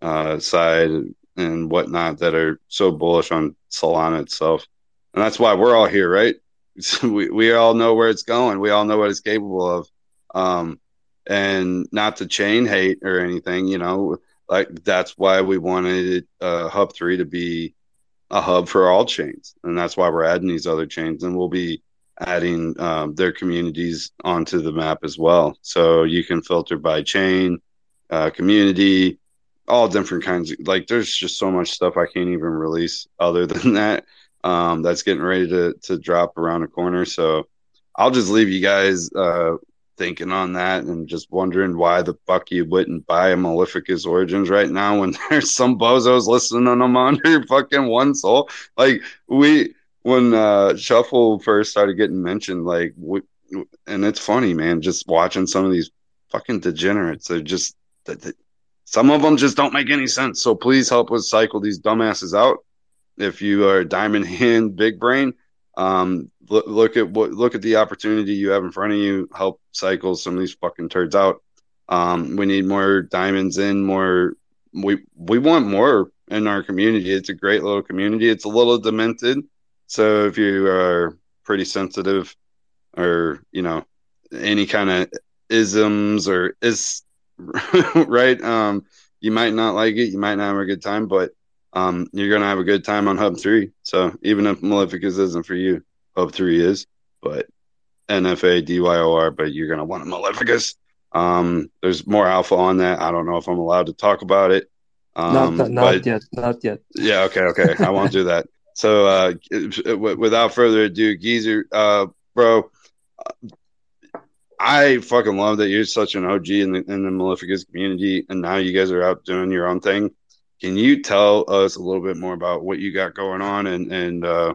S4: uh, side and whatnot that are so bullish on Solana itself, and that's why we're all here, right? we we all know where it's going. We all know what it's capable of. Um, and not to chain hate or anything, you know, like that's why we wanted uh, Hub Three to be a hub for all chains, and that's why we're adding these other chains, and we'll be adding um, their communities onto the map as well. So you can filter by chain, uh, community, all different kinds. Of, like there's just so much stuff I can't even release other than that. Um, that's getting ready to to drop around the corner. So I'll just leave you guys uh, thinking on that and just wondering why the fuck you wouldn't buy a Maleficus Origins right now when there's some bozos listening to them under fucking one soul. Like we when uh Shuffle first started getting mentioned, like we, and it's funny, man, just watching some of these fucking degenerates. They're just that- some of them just don't make any sense. So please help us cycle these dumbasses out. If you are diamond hand big brain, um, look, at what look at the opportunity you have in front of you. Help cycle some of these fucking turds out. Um, we need more diamonds in more. We we want more in our community. It's a great little community. It's a little demented. So if you are pretty sensitive, or you know any kind of isms or is right, um, you might not like it. You might not have a good time, but um, you're gonna have a good time on Hub Three. So even if Maleficus isn't for you, Hub Three is. But NFA DYOR, but you're gonna want a Maleficus. Um, there's more alpha on that. I don't know if I'm allowed to talk about it. Um,
S1: not not
S4: but
S1: yet, not yet.
S4: yeah, okay, okay, I won't do that. So uh, w- without further ado, Geezer, uh, bro, I fucking love that you're such an OG in the in the Maleficus community, and now you guys are out doing your own thing. Can you tell us a little bit more about what you got going on and and uh,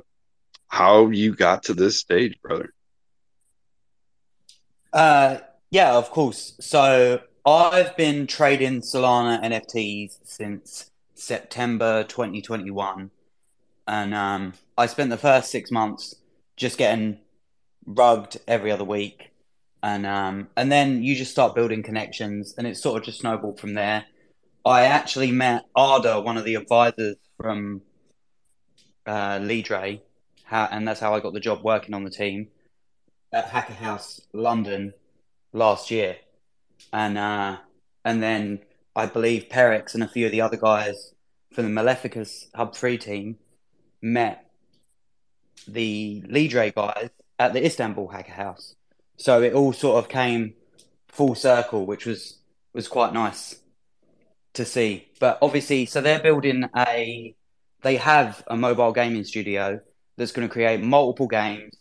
S4: how you got to this stage, brother?
S9: Uh, yeah, of course. So I've been trading Solana NFTs since September 2021, and um, I spent the first six months just getting rugged every other week, and um, and then you just start building connections, and it sort of just snowballed from there. I actually met Arda, one of the advisors from uh, Lidre, how, and that's how I got the job working on the team at Hacker House London. last year, and uh, and then I believe Perex and a few of the other guys from the Maleficus Hub Three team met the Lidre guys at the Istanbul Hacker House. So it all sort of came full circle, which was was quite nice to see. But obviously, so they're building a, they have a mobile gaming studio that's going to create multiple games,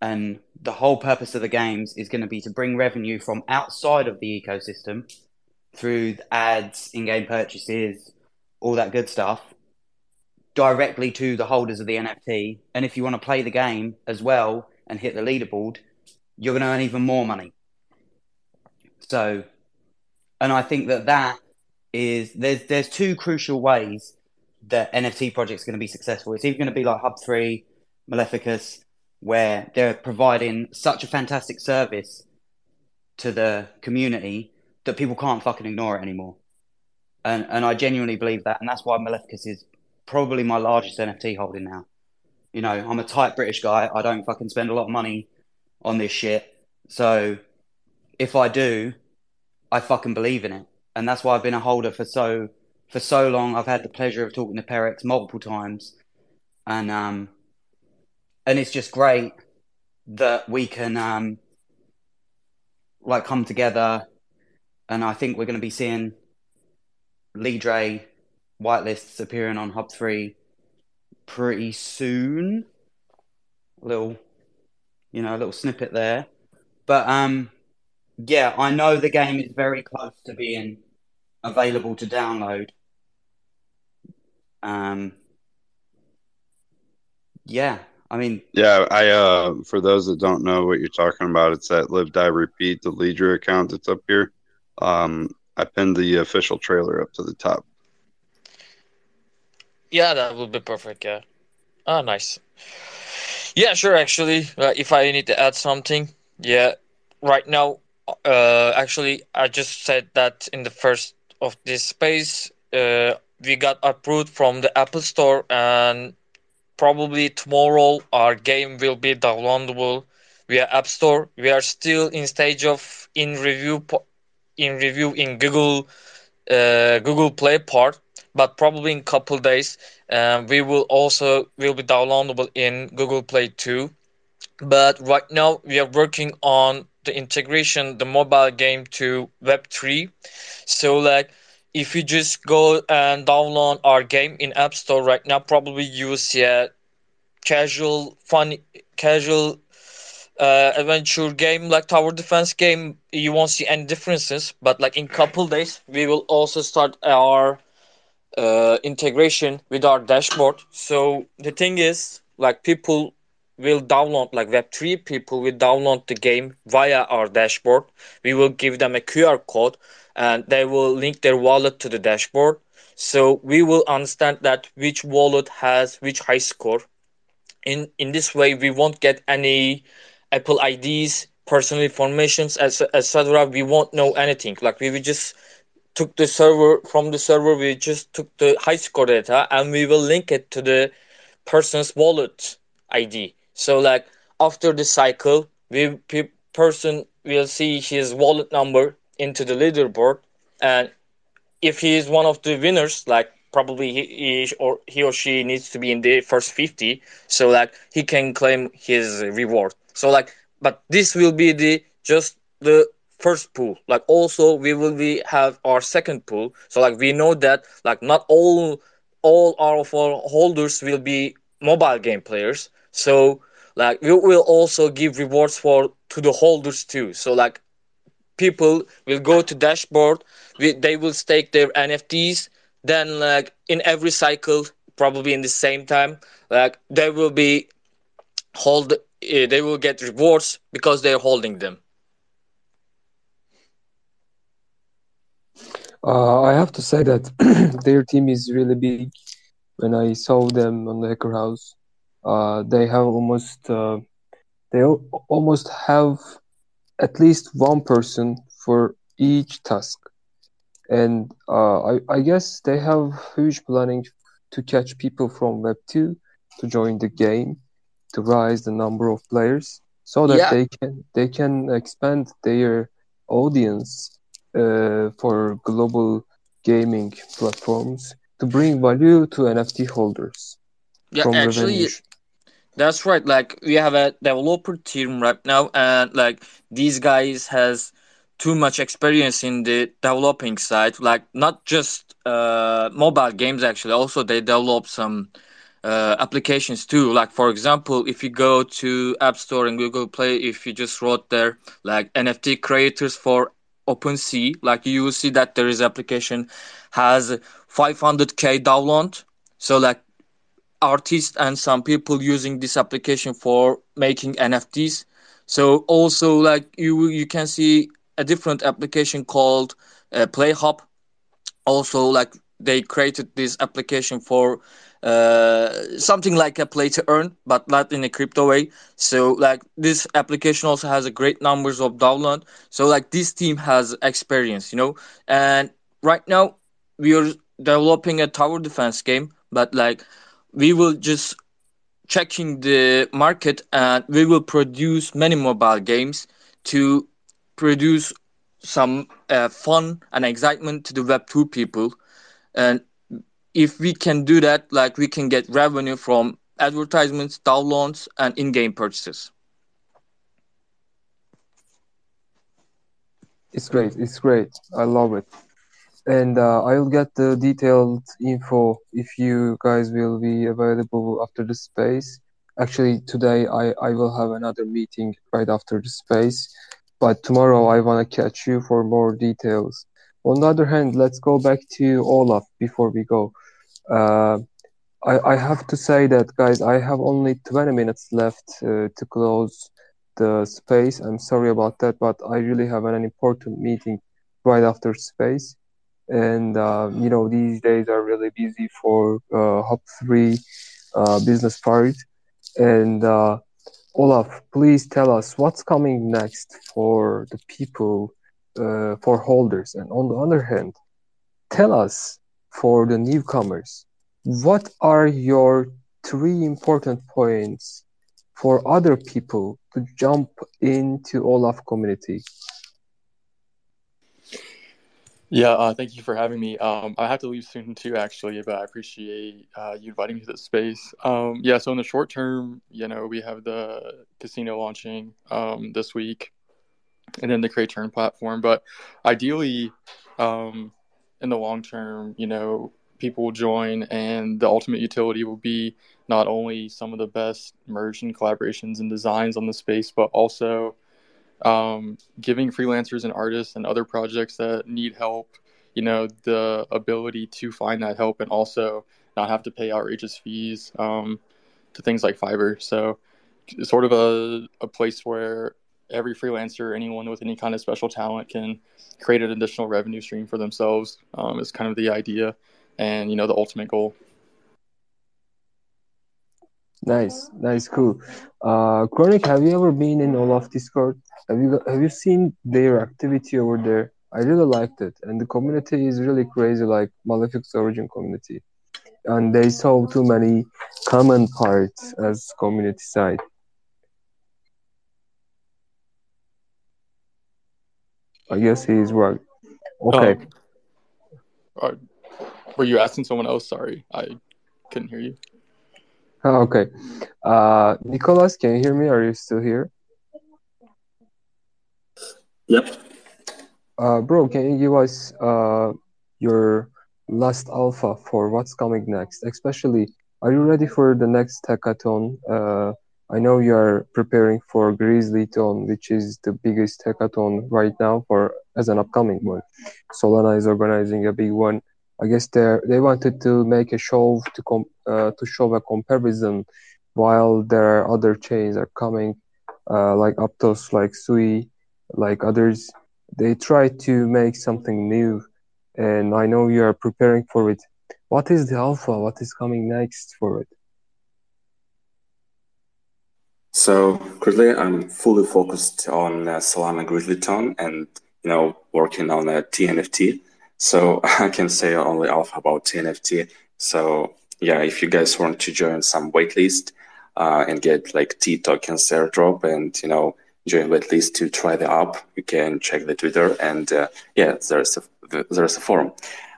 S9: and the whole purpose of the games is going to be to bring revenue from outside of the ecosystem through ads, in-game purchases, all that good stuff, directly to the holders of the NFT. And if you want to play the game as well and hit the leaderboard, you're going to earn even more money. So, and I think that that is there's there's two crucial ways that NFT projects are going to be successful. It's either going to be like Hub Three, Maleficus, where they're providing such a fantastic service to the community that people can't fucking ignore it anymore. And and I genuinely believe that, and that's why Maleficus is probably my largest NFT holding now. You know, I'm a tight British guy. I don't fucking spend a lot of money on this shit. So if I do, I fucking believe in it. And that's why I've been a holder for so for so long. I've had the pleasure of talking to Perex multiple times. And um and it's just great that we can um like come together and I think we're gonna be seeing Lidre whitelists appearing on Hub three pretty soon. A little you know, a little snippet there. But um yeah, I know the game is very close to being available to download. Um, yeah, I mean,
S4: Yeah, I uh for those that don't know what you're talking about, it's that live die repeat, the Lidre account that's up here. Um I pinned the official trailer up to the top.
S2: Yeah, that would be perfect. Yeah. Ah, nice. Yeah, sure. Actually, uh, if I need to add something, yeah, right now, uh, actually, I just said that in the first of this space, uh, we got approved from the Apple Store, and probably tomorrow our game will be downloadable via App Store. We are still in stage of in review, in review in Google, uh, Google Play part, but probably in couple days, um, we will also will be downloadable in Google Play too. But right now we are working on the integration, the mobile game to Web3. So like if you just go and download our game in App Store right now, probably you will see a casual, fun, casual uh, adventure game like tower defense game. You won't see any differences. But like in couple days, we will also start our uh, integration with our dashboard. So the thing is, like people will download like web3 people will download the game via our dashboard we will give them a qr code and they will link their wallet to the dashboard. So we will understand that which wallet has which high score. In in this way we won't get any apple ids personal informations etc we won't know anything. Like we just took the server from the server we just took the high score data and we will link it to the person's wallet id so like after the cycle, we pe- person will see his wallet number into the leaderboard, and if he is one of the winners, like probably he, he or he or she needs to be in the first fifty, so like he can claim his reward. So like, but this will be the just the first pool. Like also we will be have our second pool. So like we know that like not all all our holders will be mobile game players. So like we will also give rewards for to the holders too. So like people will go to dashboard, they will stake their NFTs. Then like in every cycle, probably in the same time, like they will be hold. Uh, they will get rewards because they're holding them.
S1: Uh, I have to say that their team is really big. When I saw them on the Hacker House, uh, they have almost uh, they al- almost have at least one person for each task, and uh, I I guess they have huge planning to catch people from Web two to join the game, to rise the number of players. so that
S2: Yeah,
S1: they can they can expand their audience uh, for global gaming platforms to bring value to NFT holders
S2: yeah. Actually. That's right. Like we have a developer team right now, and like these guys has too much experience in the developing side. Like not just uh mobile games. Actually, also they develop some uh applications too. Like for example, if you go to App Store and Google Play, if you just wrote there like NFT creators for OpenSea, like you will see that there is application has 500k download. So like artists and some people using this application for making NFTs. So also like you you can see a different application called uh, PlayHub. Also like they created this application for uh, something like a play to earn, but not in a crypto way. So like this application also has a great numbers of download. So like this team has experience, you know, and right now we are developing a tower defense game, but like we will just checking the market and we will produce many mobile games to produce some uh, fun and excitement to the web 2 people and if we can do that like we can get revenue from advertisements downloads and in-game purchases
S1: It's great. It's great. I love it. And uh, I'll get the detailed info if you guys will be available after the space. Actually, today I, I will have another meeting right after the space, but tomorrow I want to catch you for more details. On the other hand, let's go back to Olaf before we go. Uh, I, I have to say that, guys, I have only 20 minutes left uh, to close the space. I'm sorry about that, but I really have an important meeting right after space. And, uh, you know, these days are really busy for uh, Hub 3 uh, business part. And uh, Olaf, please tell us what's coming next for the people, for holders. And on the other hand, tell us for the newcomers, what are your three important points for other people to jump into Olaf community?
S3: Yeah, uh, thank you for having me. Um, I have to leave soon too, actually, but I appreciate uh, you inviting me to this space. Um, yeah, so in the short term, you know, we have the casino launching um, this week, and then the Create Turn platform. But ideally, um, in the long term, you know, people will join, and the ultimate utility will be not only some of the best merge and collaborations and designs on the space, but also um, giving freelancers and artists and other projects that need help, you know, the ability to find that help and also not have to pay outrageous fees um, to things like Fiverr. So sort of a, a place where every freelancer, anyone with any kind of special talent can create an additional revenue stream for themselves um, is kind of the idea and, you know, the ultimate goal.
S1: Nice, nice, cool. Uh, Kronic, have you ever been in Olaf Discord? Have you have you seen their activity over there? I really liked it, and the community is really crazy, like Maleficus Origin community, and they saw too many common parts as community side. I guess he is right. Okay.
S3: Um, were you asking someone else? Sorry, I couldn't hear you.
S1: Ah, okay. Uh, Nicholas, can you hear me? Are you still here?
S8: Yep.
S1: Uh, bro, can you give us uh your last alpha for what's coming next? Especially, are you ready for the next hackathon? Uh, I know you are preparing for Grizzlython, which is the biggest hackathon right now for as an upcoming one. Solana is organizing a big one. I guess they they wanted to make a show to com uh, to show a comparison, while there are other chains are coming, uh, like Aptos, like Sui, like others. They try to make something new, and I know you are preparing for it. What is the alpha? What is coming next for it?
S8: So currently, I'm fully focused on uh, Solana Grizzlython and you know working on a TNFT. So I can say only alpha about TNFT. So yeah, if you guys want to join some waitlist, uh, and get like T tokens airdrop and you know join waitlist to try the app, you can check the Twitter and uh, yeah, there's a there's a forum.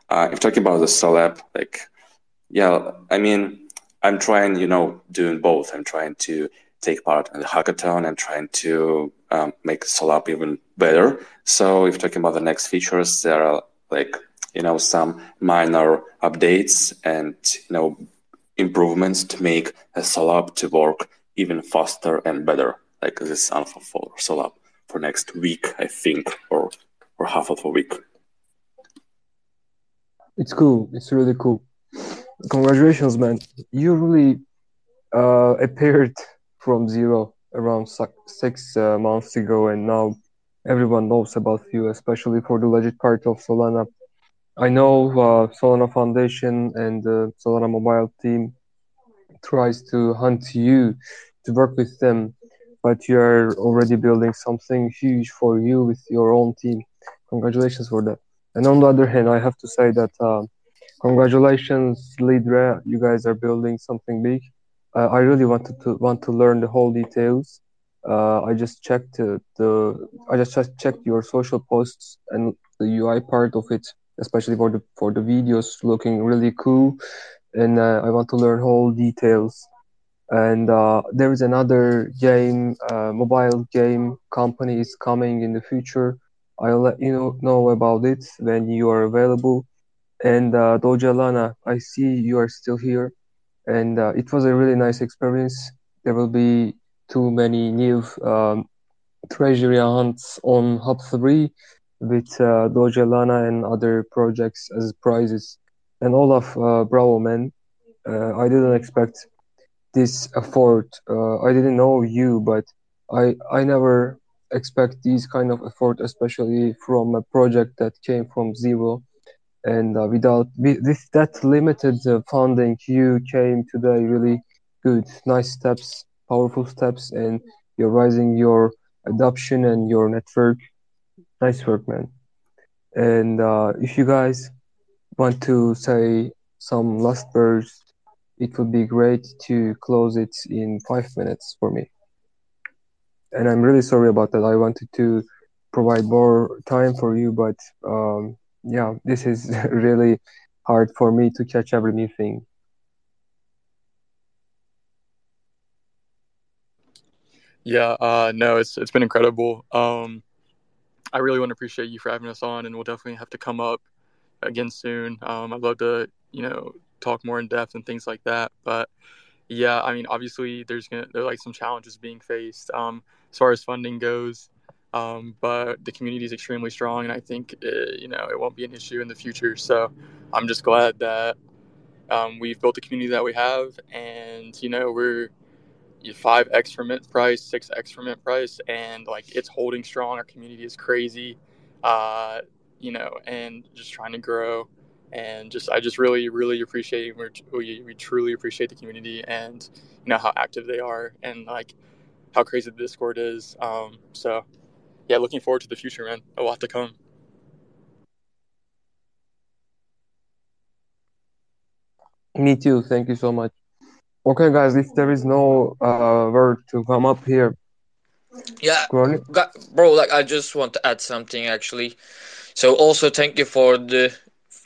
S8: Uh, if talking about the Solap, like yeah, I mean I'm trying, you know, doing both. I'm trying to take part in the hackathon and trying to um, make Solap even better. So if talking about the next features, there are like you know some minor updates and you know improvements to make a Solap to work even faster and better. Like this alpha for Solap for next week, I think, or or half of a week.
S1: It's cool. It's really cool. Congratulations, man. You really uh, appeared from zero around six uh, months ago, and now everyone knows about you, especially for the legit part of Solana. I know uh, Solana Foundation and the Solana Mobile team tries to hunt you to work with them, but you are already building something huge for you with your own team. Congratulations for that. And on the other hand, I have to say that uh, congratulations, Lidre. You guys are building something big. Uh, I really wanted to want to learn the whole details. Uh, I just checked the I just checked your social posts and the UI part of it especially for the for the videos looking really cool. And uh, i want to learn all details. And uh, there is another game uh, mobile game company is coming in the future. I'll let you know, know about it when you are available. And uh, Dogelana i see you are still here. And uh, it was a really nice experience. There will be too many new um, treasury hunts on hub 3 with uh, Dogelana and other projects as prizes. And Olaf, uh, bravo man, uh, I didn't expect this effort. Uh, I didn't know you, but I I never expect these kind of effort, especially from a project that came from zero. And uh, without with that limited uh, funding, you came today really good, nice steps, powerful steps, and you're rising your adoption and your network Nice work, man. And uh, if you guys want to say some last words, it would be great to close it in five minutes for me. And I'm really sorry about that. I wanted to provide more time for you, but um, yeah, this is really hard for me to catch every new thing.
S3: Yeah, uh, no, it's it's been incredible. Um, I really want to appreciate you for having us on, and we'll definitely have to come up again soon. Um, I'd love to, you know, talk more in depth and things like that. But yeah, I mean, obviously, there's gonna there like some challenges being faced um, as far as funding goes. Um, but the community is extremely strong, and I think it, uh, you know it won't be an issue in the future. So I'm just glad that um, we've built the community that we have, and you know we're five X for mint price, six X for mint price, and like it's holding strong. Our community is crazy, uh, you know, and just trying to grow. And just, I just really, really appreciate we we truly appreciate the community and you know how active they are and like how crazy the Discord is. Um, so yeah, looking forward to the future, man. A lot to come.
S1: Me too. Thank you so much. Okay, guys, if there is no uh, word to come up here,
S2: yeah, bro. Like, I just want to add something actually. So, also thank you for the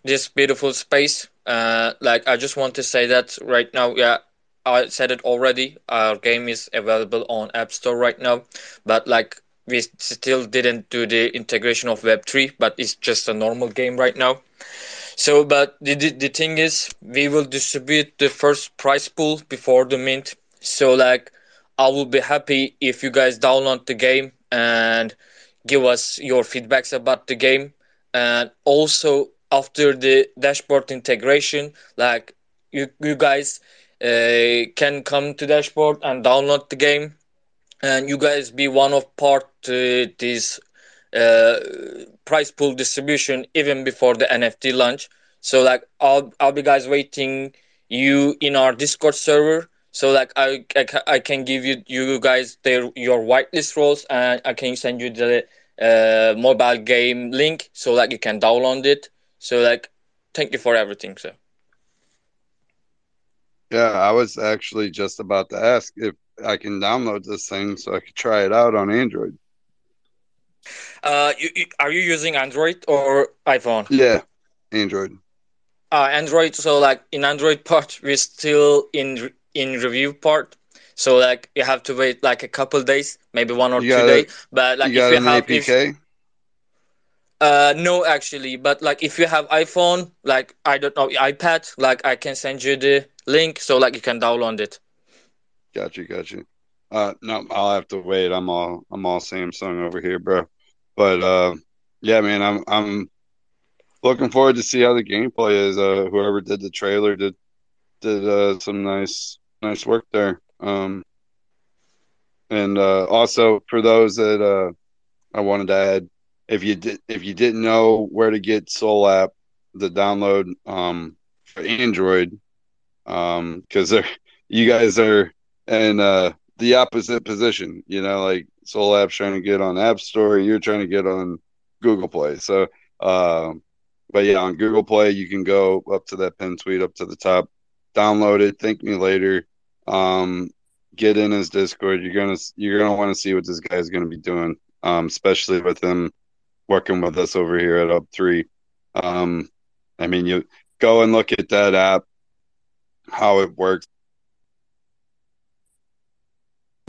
S2: this beautiful space. Uh, like, I just want to say that right now, yeah, I said it already. Our game is available on App Store right now, but like we still didn't do the integration of Web three, but it's just a normal game right now. So, but the, the, the thing is, we will distribute the first prize pool before the mint. So, like, I will be happy if you guys download the game and give us your feedbacks about the game. And also, after the dashboard integration, like, you, you guys uh, can come to dashboard and download the game and you guys be one of part uh, this price pool distribution even before the NFT launch. So like I'll I'll be guys waiting you in our Discord server. So like I, I, I can give you you guys their your whitelist roles and I can send you the uh, mobile game link so like you can download it. So like thank you for everything. So
S4: Yeah, I was actually just about to ask if I can download this thing so I could try it out on Android.
S2: Uh, you, you, are you using Android or iPhone?
S4: Yeah, Android.
S2: Uh, Android. So like in Android part, we're still in in review part. So like you have to wait like a couple days, maybe one or
S4: You
S2: two days. But like
S4: you
S2: if you
S4: an
S2: have if, uh no actually, but like if you have iPhone, like I don't know iPad, like I can send you the link so like you can download it.
S4: Got you, got you. Uh, no, I'll have to wait. I'm all I'm all Samsung over here, bro. But uh, yeah, man, I'm I'm looking forward to see how the gameplay is. Uh, whoever did the trailer did did uh, some nice nice work there. Um, and uh, also for those that uh, I wanted to add, if you did if you didn't know where to get Solap, the download um, for Android, um, because they're you guys are in uh, the opposite position. You know, like Solap's trying to get on App Store, you're trying to get on Google Play. So, uh, but yeah, on Google Play, you can go up to that pin tweet up to the top, download it. Thank me later. Um, get in his Discord. You're gonna you're gonna want to see what this guy's gonna be doing, um, especially with him working with us over here at Hub Three. Um, I mean, you go and look at that app, how it works.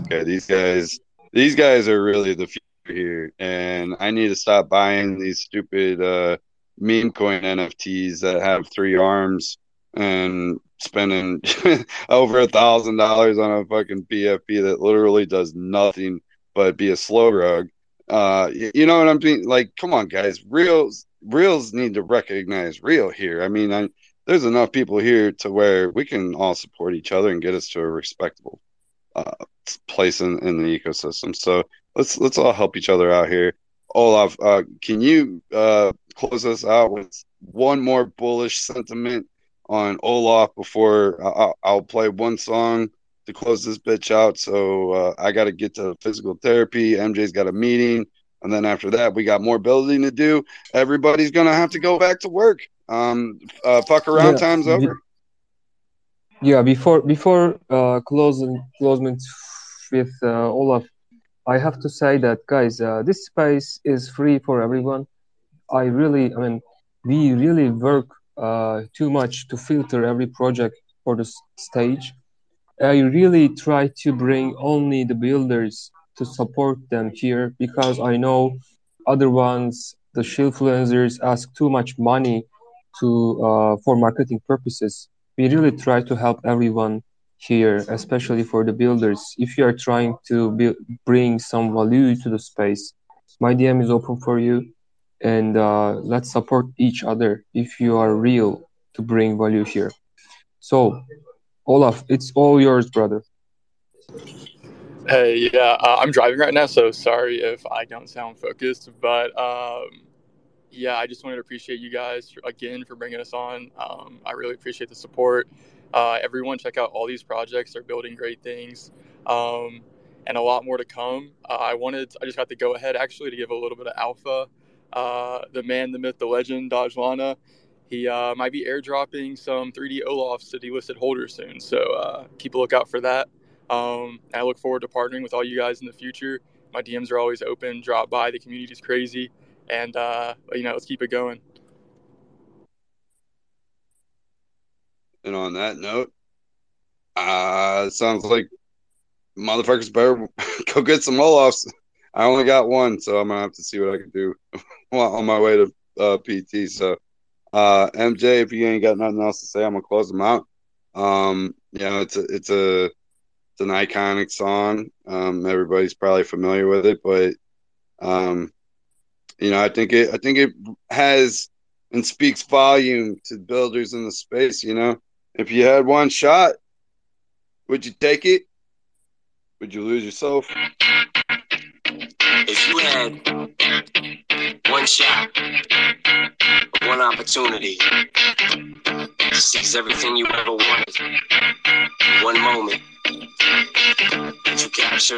S4: Okay, these guys, these guys are really the future here, and I need to stop buying these stupid uh, meme coin NFTs that have three arms and spending over a thousand dollars on a fucking PFP that literally does nothing but be a slow rug. Uh, you, know what I'm mean? Like, come on, guys, reals reals need to recognize real here. I mean, I, there's enough people here to where we can all support each other and get us to a respectable uh, place in, in the ecosystem. So let's let's all help each other out here. Olaf, uh, can you uh, close us out with one more bullish sentiment on Olaf before I'll, I'll play one song to close this bitch out? So uh, I got to get to physical therapy. MJ's got a meeting, and then after that, we got more building to do. Everybody's gonna have to go back to work. Um, uh, fuck around
S1: Yeah,
S4: time's over.
S1: Yeah, before before uh, closing with uh, Olaf, I have to say that guys, uh, this space is free for everyone. I really, I mean, we really work uh, too much to filter every project for the stage. I really try to bring only the builders to support them here because I know other ones, the influencers, ask too much money to uh, for marketing purposes. We really try to help everyone here, especially for the builders. If you are trying to build, bring some value to the space, my DM is open for you, and uh, let's support each other if you are real to bring value here. So, Olaf, it's all yours, brother.
S3: Hey, yeah, uh, I'm driving right now, so sorry if I don't sound focused. But um, yeah, I just wanted to appreciate you guys again for bringing us on. Um, I really appreciate the support. Uh, everyone, check out all these projects; they're building great things, um, and a lot more to come. Uh, I wanted, I just got to go ahead actually to give a little bit of alpha. Uh, the man, the myth, the legend, Dogelana. He uh, might be airdropping some 3D Olafs to delisted holders soon, so uh, keep a lookout for that. Um, I look forward to partnering with all you guys in the future. My DMs are always open. Drop by. The community is crazy, and uh, you know, let's keep it going.
S4: And on that note, uh, sounds like motherfuckers better go get some Olafs. I only got one, so I'm gonna have to see what I can do on my way to uh, PT. So, uh, MJ, if you ain't got nothing else to say, I'm gonna close them out. Um, you know, it's a, it's a, it's an iconic song. Um, everybody's probably familiar with it, but, um, you know, I think it, I think it has and speaks volume to builders in the space. You know, if you had one shot, would you take it? Would you lose yourself?
S10: If you had one shot, one opportunity seize everything you ever wanted, one moment that you capture,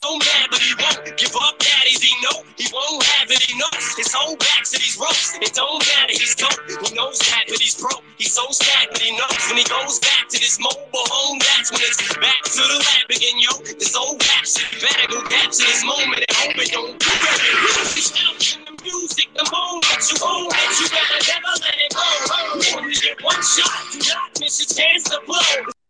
S10: so mad, but he won't give up. Daddies, he know he won't have it. He knows his whole back to these ropes. It don't matter. He's dope. He knows that, but he's broke. He's so sad, but he knows when he goes back to this mobile home. That's when it's back to the lab again, yo. This old rap shit better go capture this moment and hope it don't do it. Music, the moment you own it, you gotta never let it go. Only get one shot, do not miss your chance to blow.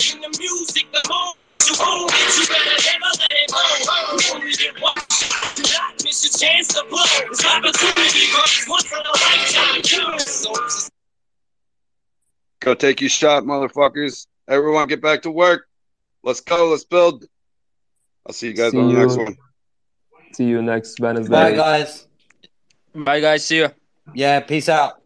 S10: In the music, the moment you own it, you gotta never let it go. You only get one do not miss your chance to blow. This opportunity comes once in a lifetime. So just
S4: Go take your shot, motherfuckers. Everyone get back to work. Let's go. Let's build. I'll see you guys
S1: See
S4: on the
S1: you.
S4: next one.
S1: See you next man.
S9: Bye,
S1: Wednesday.
S9: guys.
S2: Bye, guys. See you.
S9: Yeah, peace out.